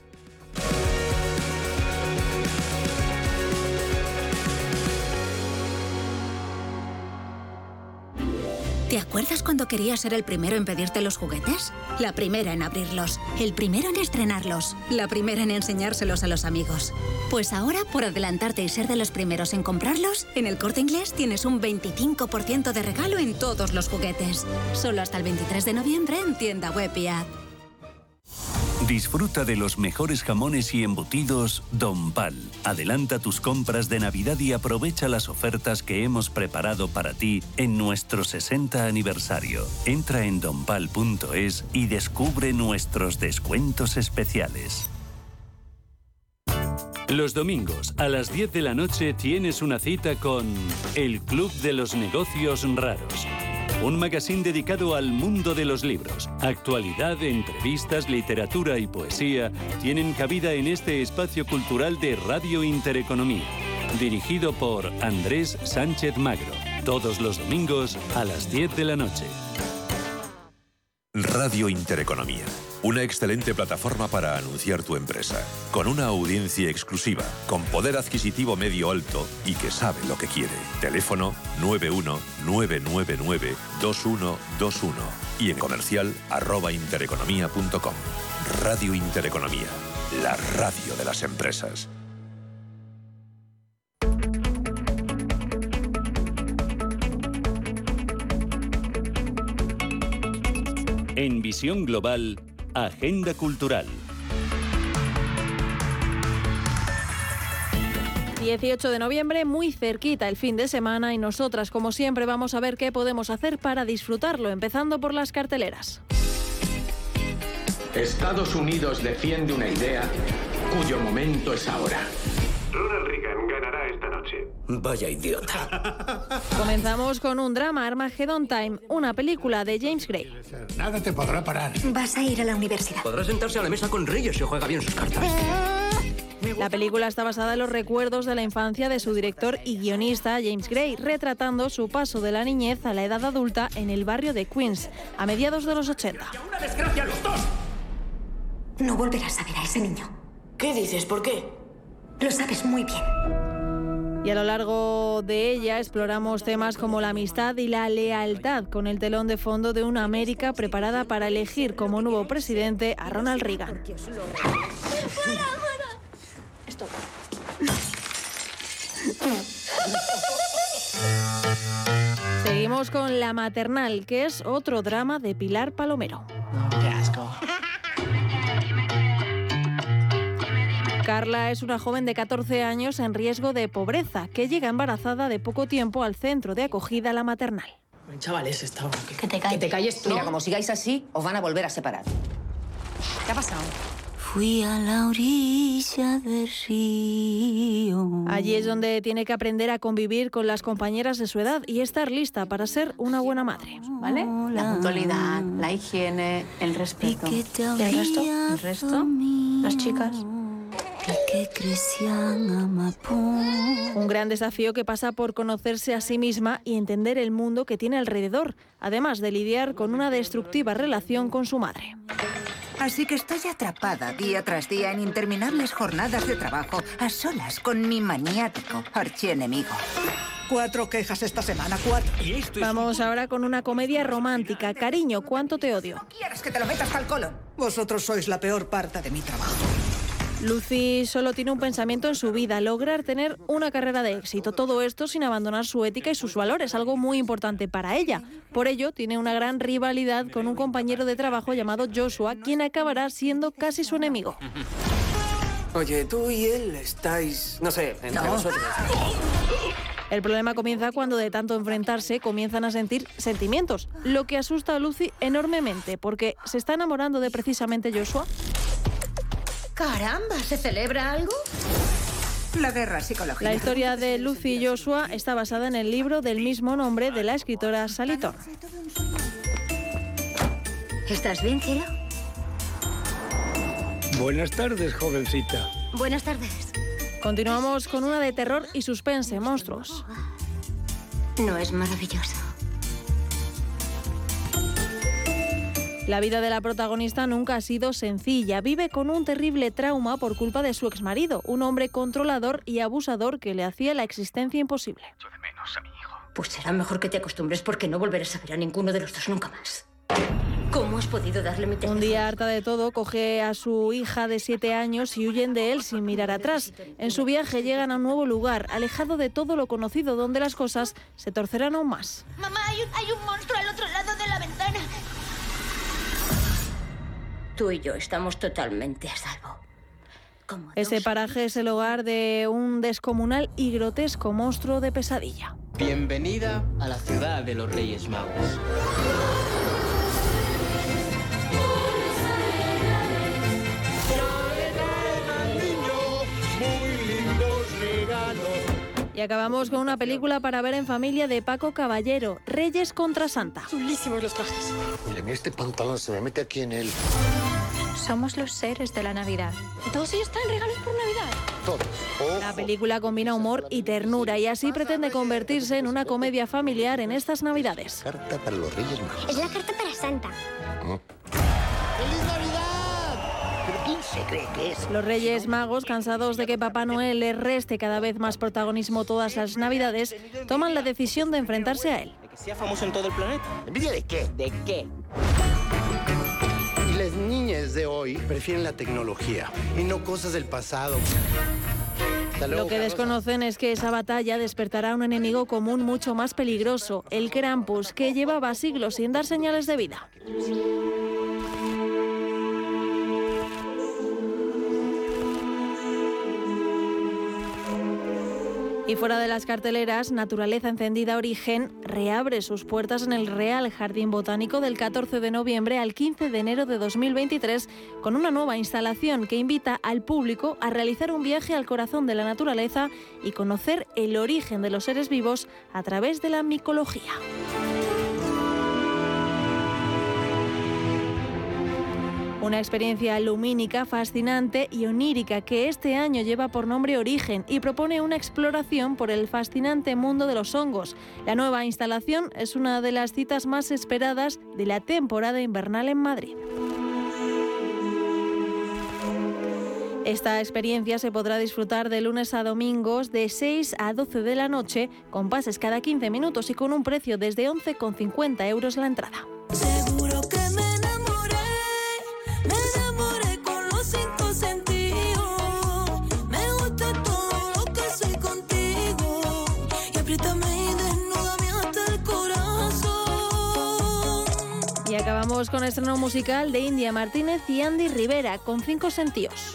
S27: ¿Te acuerdas cuando querías ser el primero en pedirte los juguetes? La primera en abrirlos, el primero en estrenarlos, la primera en enseñárselos a los amigos. Pues ahora, por adelantarte y ser de los primeros en comprarlos, en el corte inglés tienes un 25% de regalo en todos los juguetes. Solo hasta el 23 de noviembre en tienda web.
S14: Disfruta de los mejores jamones y embutidos Don Pal. Adelanta tus compras de Navidad y aprovecha las ofertas que hemos preparado para ti en nuestro 60 aniversario. Entra en donpal.es y descubre nuestros descuentos especiales. Los domingos a las 10 de la noche tienes una cita con el Club de los Negocios Raros un magazine dedicado al mundo de los libros. Actualidad, entrevistas, literatura y poesía tienen cabida en este espacio cultural de Radio Intereconomía, dirigido por Andrés Sánchez Magro, todos los domingos a las 10 de la noche.
S2: Radio Intereconomía una excelente plataforma para anunciar tu empresa, con una audiencia exclusiva, con poder adquisitivo medio alto y que sabe lo que quiere. Teléfono 919992121 y en comercial arroba intereconomía.com. Radio Intereconomía, la radio de las empresas.
S14: En Visión Global, Agenda Cultural.
S3: 18 de noviembre, muy cerquita el fin de semana y nosotras, como siempre, vamos a ver qué podemos hacer para disfrutarlo, empezando por las carteleras.
S28: Estados Unidos defiende una idea cuyo momento es ahora.
S29: Ronald Reagan.
S28: Vaya idiota.
S3: Comenzamos con un drama, Armageddon Time, una película de James Gray.
S28: Nada te podrá parar.
S27: Vas a ir a la universidad.
S28: Podrá sentarse a la mesa con Reyes si juega bien sus cartas.
S3: La película está basada en los recuerdos de la infancia de su director y guionista James Gray, retratando su paso de la niñez a la edad adulta en el barrio de Queens, a mediados de los 80.
S28: ¡Una desgracia a los dos!
S27: No volverás a ver a ese niño.
S28: ¿Qué dices? ¿Por qué?
S27: Lo sabes muy bien.
S3: Y a lo largo de ella exploramos temas como la amistad y la lealtad, con el telón de fondo de una América preparada para elegir como nuevo presidente a Ronald Reagan. Seguimos con La Maternal, que es otro drama de Pilar Palomero.
S28: Qué asco.
S3: Carla es una joven de 14 años en riesgo de pobreza que llega embarazada de poco tiempo al centro de acogida La Maternal.
S28: Chavales, está
S27: Que te calles.
S30: Que te calles tú. Mira, como sigáis así, os van a volver a separar.
S27: ¿Qué ha pasado?
S31: Fui a la orilla del río.
S3: Allí es donde tiene que aprender a convivir con las compañeras de su edad y estar lista para ser una buena madre.
S32: ¿Vale? La puntualidad, la higiene, el respeto. ¿Y el resto? ¿El resto? Las chicas.
S3: Un gran desafío que pasa por conocerse a sí misma y entender el mundo que tiene alrededor, además de lidiar con una destructiva relación con su madre.
S33: Así que estoy atrapada día tras día en interminables jornadas de trabajo, a solas con mi maniático archienemigo.
S34: Cuatro quejas esta semana, cuatro.
S3: Vamos ahora con una comedia romántica. Cariño, ¿cuánto te odio?
S33: ¿Quieres que te lo metas al colon?
S34: Vosotros sois la peor parte de mi trabajo.
S3: Lucy solo tiene un pensamiento en su vida, lograr tener una carrera de éxito. Todo esto sin abandonar su ética y sus valores, algo muy importante para ella. Por ello, tiene una gran rivalidad con un compañero de trabajo llamado Joshua, quien acabará siendo casi su enemigo.
S34: Oye, tú y él estáis, no sé, entre vosotros.
S3: El problema comienza cuando de tanto enfrentarse comienzan a sentir sentimientos, lo que asusta a Lucy enormemente, porque se está enamorando de precisamente Joshua.
S33: Caramba, ¿se celebra algo? La guerra psicológica.
S3: La historia de Lucy y Joshua está basada en el libro del mismo nombre de la escritora Sally Thorne.
S33: ¿Estás bien, cielo?
S24: Buenas tardes, jovencita.
S33: Buenas tardes.
S3: Continuamos con una de terror y suspense, monstruos.
S33: ¿No es maravilloso?
S3: La vida de la protagonista nunca ha sido sencilla. Vive con un terrible trauma por culpa de su exmarido, un hombre controlador y abusador que le hacía la existencia imposible.
S33: Pues será mejor que te acostumbres porque no volverás a ver a ninguno de los dos nunca más. ¿Cómo has podido darle mi
S3: Un día harta de todo, coge a su hija de 7 años y huyen de él sin mirar atrás. En su viaje llegan a un nuevo lugar, alejado de todo lo conocido, donde las cosas se torcerán aún más.
S33: Mamá, hay un, hay un monstruo al otro lado de la ventana. Tú y yo estamos totalmente a salvo.
S3: Ese paraje es el hogar de un descomunal y grotesco monstruo de pesadilla.
S35: Bienvenida a la ciudad de los Reyes Magos.
S3: Y acabamos con una película para ver en familia de Paco Caballero, Reyes contra Santa.
S35: Chulísimos los trajes.
S36: Miren, este pantalón se me mete aquí en el...
S37: Somos los seres de la Navidad. Todos ellos traen regalos por Navidad.
S36: Todos.
S3: La película combina humor y ternura y así pretende convertirse en una comedia familiar en estas Navidades.
S36: Carta para los Reyes Magos.
S37: Es la carta para Santa.
S36: ¡Feliz Navidad! ¿Pero quién se cree que es?
S3: Los Reyes Magos, cansados de que Papá Noel les reste cada vez más protagonismo todas las Navidades, toman la decisión de enfrentarse a él.
S35: Que sea famoso en todo el planeta.
S36: ¿Envidia de qué?
S35: ¿De qué?
S38: Y las niñas de hoy prefieren la tecnología y no cosas del pasado. Luego,
S3: Lo que desconocen es que esa batalla despertará un enemigo común mucho más peligroso, el Krampus, que llevaba siglos sin dar señales de vida. Y fuera de las carteleras, Naturaleza Encendida Origen reabre sus puertas en el Real Jardín Botánico del 14 de noviembre al 15 de enero de 2023 con una nueva instalación que invita al público a realizar un viaje al corazón de la naturaleza y conocer el origen de los seres vivos a través de la micología. Una experiencia lumínica, fascinante y onírica que este año lleva por nombre Origen y propone una exploración por el fascinante mundo de los hongos. La nueva instalación es una de las citas más esperadas de la temporada invernal en Madrid. Esta experiencia se podrá disfrutar de lunes a domingos de 6 a 12 de la noche, con pases cada 15 minutos y con un precio desde 11,50 euros la entrada. Acabamos con estreno musical de India Martínez y Andy Rivera, con cinco sentidos.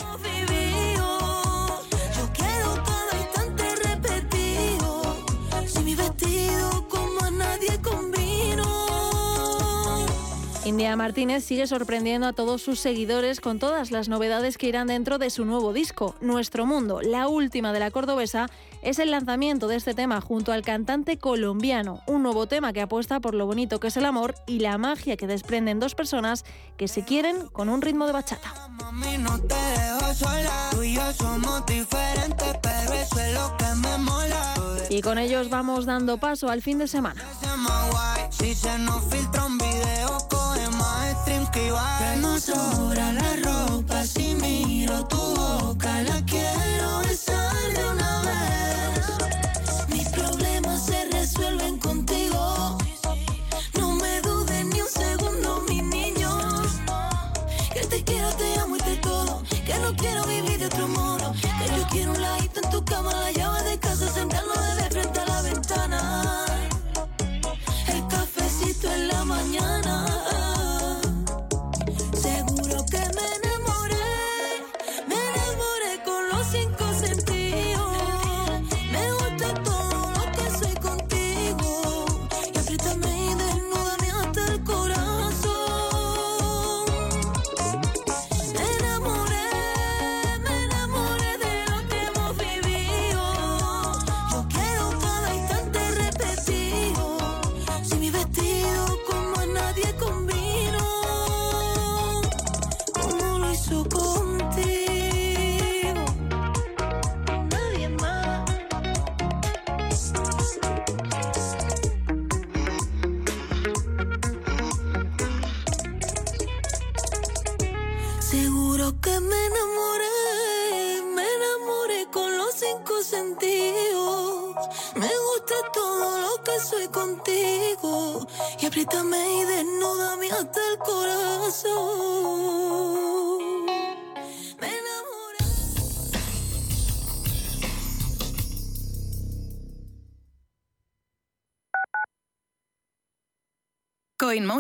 S3: India Martínez sigue sorprendiendo a todos sus seguidores con todas las novedades que irán dentro de su nuevo disco, Nuestro Mundo. La última de la cordobesa es el lanzamiento de este tema junto al cantante colombiano, un nuevo tema que apuesta por lo bonito que es el amor y la magia que desprenden dos personas que se quieren con un ritmo de bachata.
S31: Mami, no te dejo sola. Tú y yo somos diferentes, pero eso es lo que me mola.
S3: Y con ellos vamos dando paso al fin de semana.
S31: Sea más guay. Si se nos filtra un video, coge más stream que Ibai. Que no sobra la ropa si miro tu boca. La quiero besar de una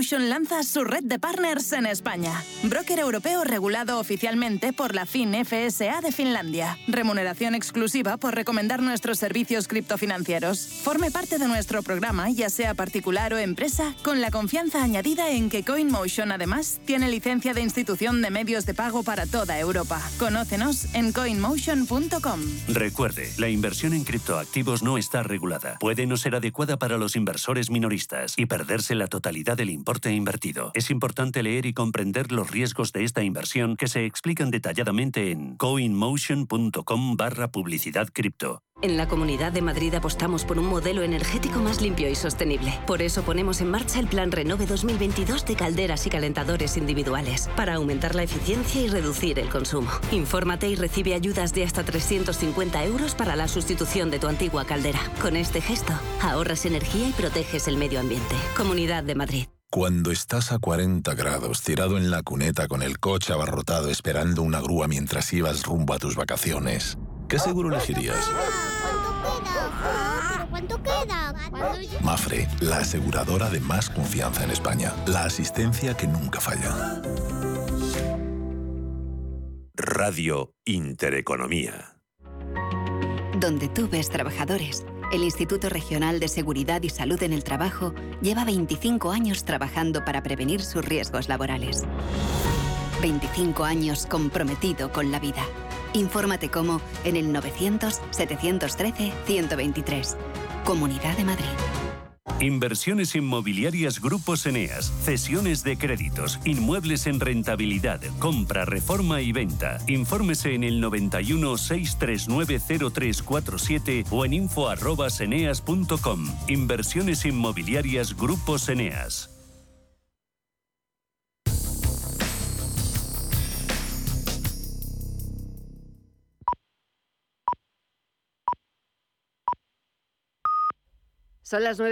S39: CoinMotion lanza su red de partners en España. Broker europeo regulado oficialmente por la FinFSA de Finlandia. Remuneración exclusiva por recomendar nuestros servicios criptofinancieros. Forme parte de nuestro programa, ya sea particular o empresa, con la confianza añadida en que CoinMotion además tiene licencia de institución de medios de pago para toda Europa. Conócenos en coinmotion.com.
S14: Recuerde, la inversión en criptoactivos no está regulada. Puede no ser adecuada para los inversores minoristas y perderse la totalidad del importe invertido. Es importante leer y comprender los riesgos de esta inversión que se explican detalladamente en coinmotion.com barra publicidad cripto.
S40: En la Comunidad de Madrid apostamos por un modelo energético más limpio y sostenible. Por eso ponemos en marcha el Plan Renove 2022 de calderas y calentadores individuales, para aumentar la eficiencia y reducir el consumo. Infórmate y recibe ayudas de hasta 350 euros para la sustitución de tu antigua caldera. Con este gesto, ahorras energía y proteges el medio ambiente. Comunidad de Madrid.
S41: Cuando estás a 40 grados tirado en la cuneta con el coche abarrotado esperando una grúa mientras ibas rumbo a tus vacaciones, ¿qué seguro elegirías?
S42: ¿Cuánto queda?
S41: Mafre, la aseguradora de más confianza en España. La asistencia que nunca falla.
S2: Radio Intereconomía.
S27: Donde tú ves trabajadores, el Instituto Regional de Seguridad y Salud en el Trabajo lleva 25 años trabajando para prevenir sus riesgos laborales. 25 años comprometido con la vida. Infórmate cómo en el 900-713-123. Comunidad de Madrid.
S14: Inversiones inmobiliarias Grupos Eneas, cesiones de créditos, inmuebles en rentabilidad, compra, reforma y venta. Infórmese en el 91 639 0347 o en info@eneas.com. Inversiones inmobiliarias Grupos Eneas.
S1: Son las nueve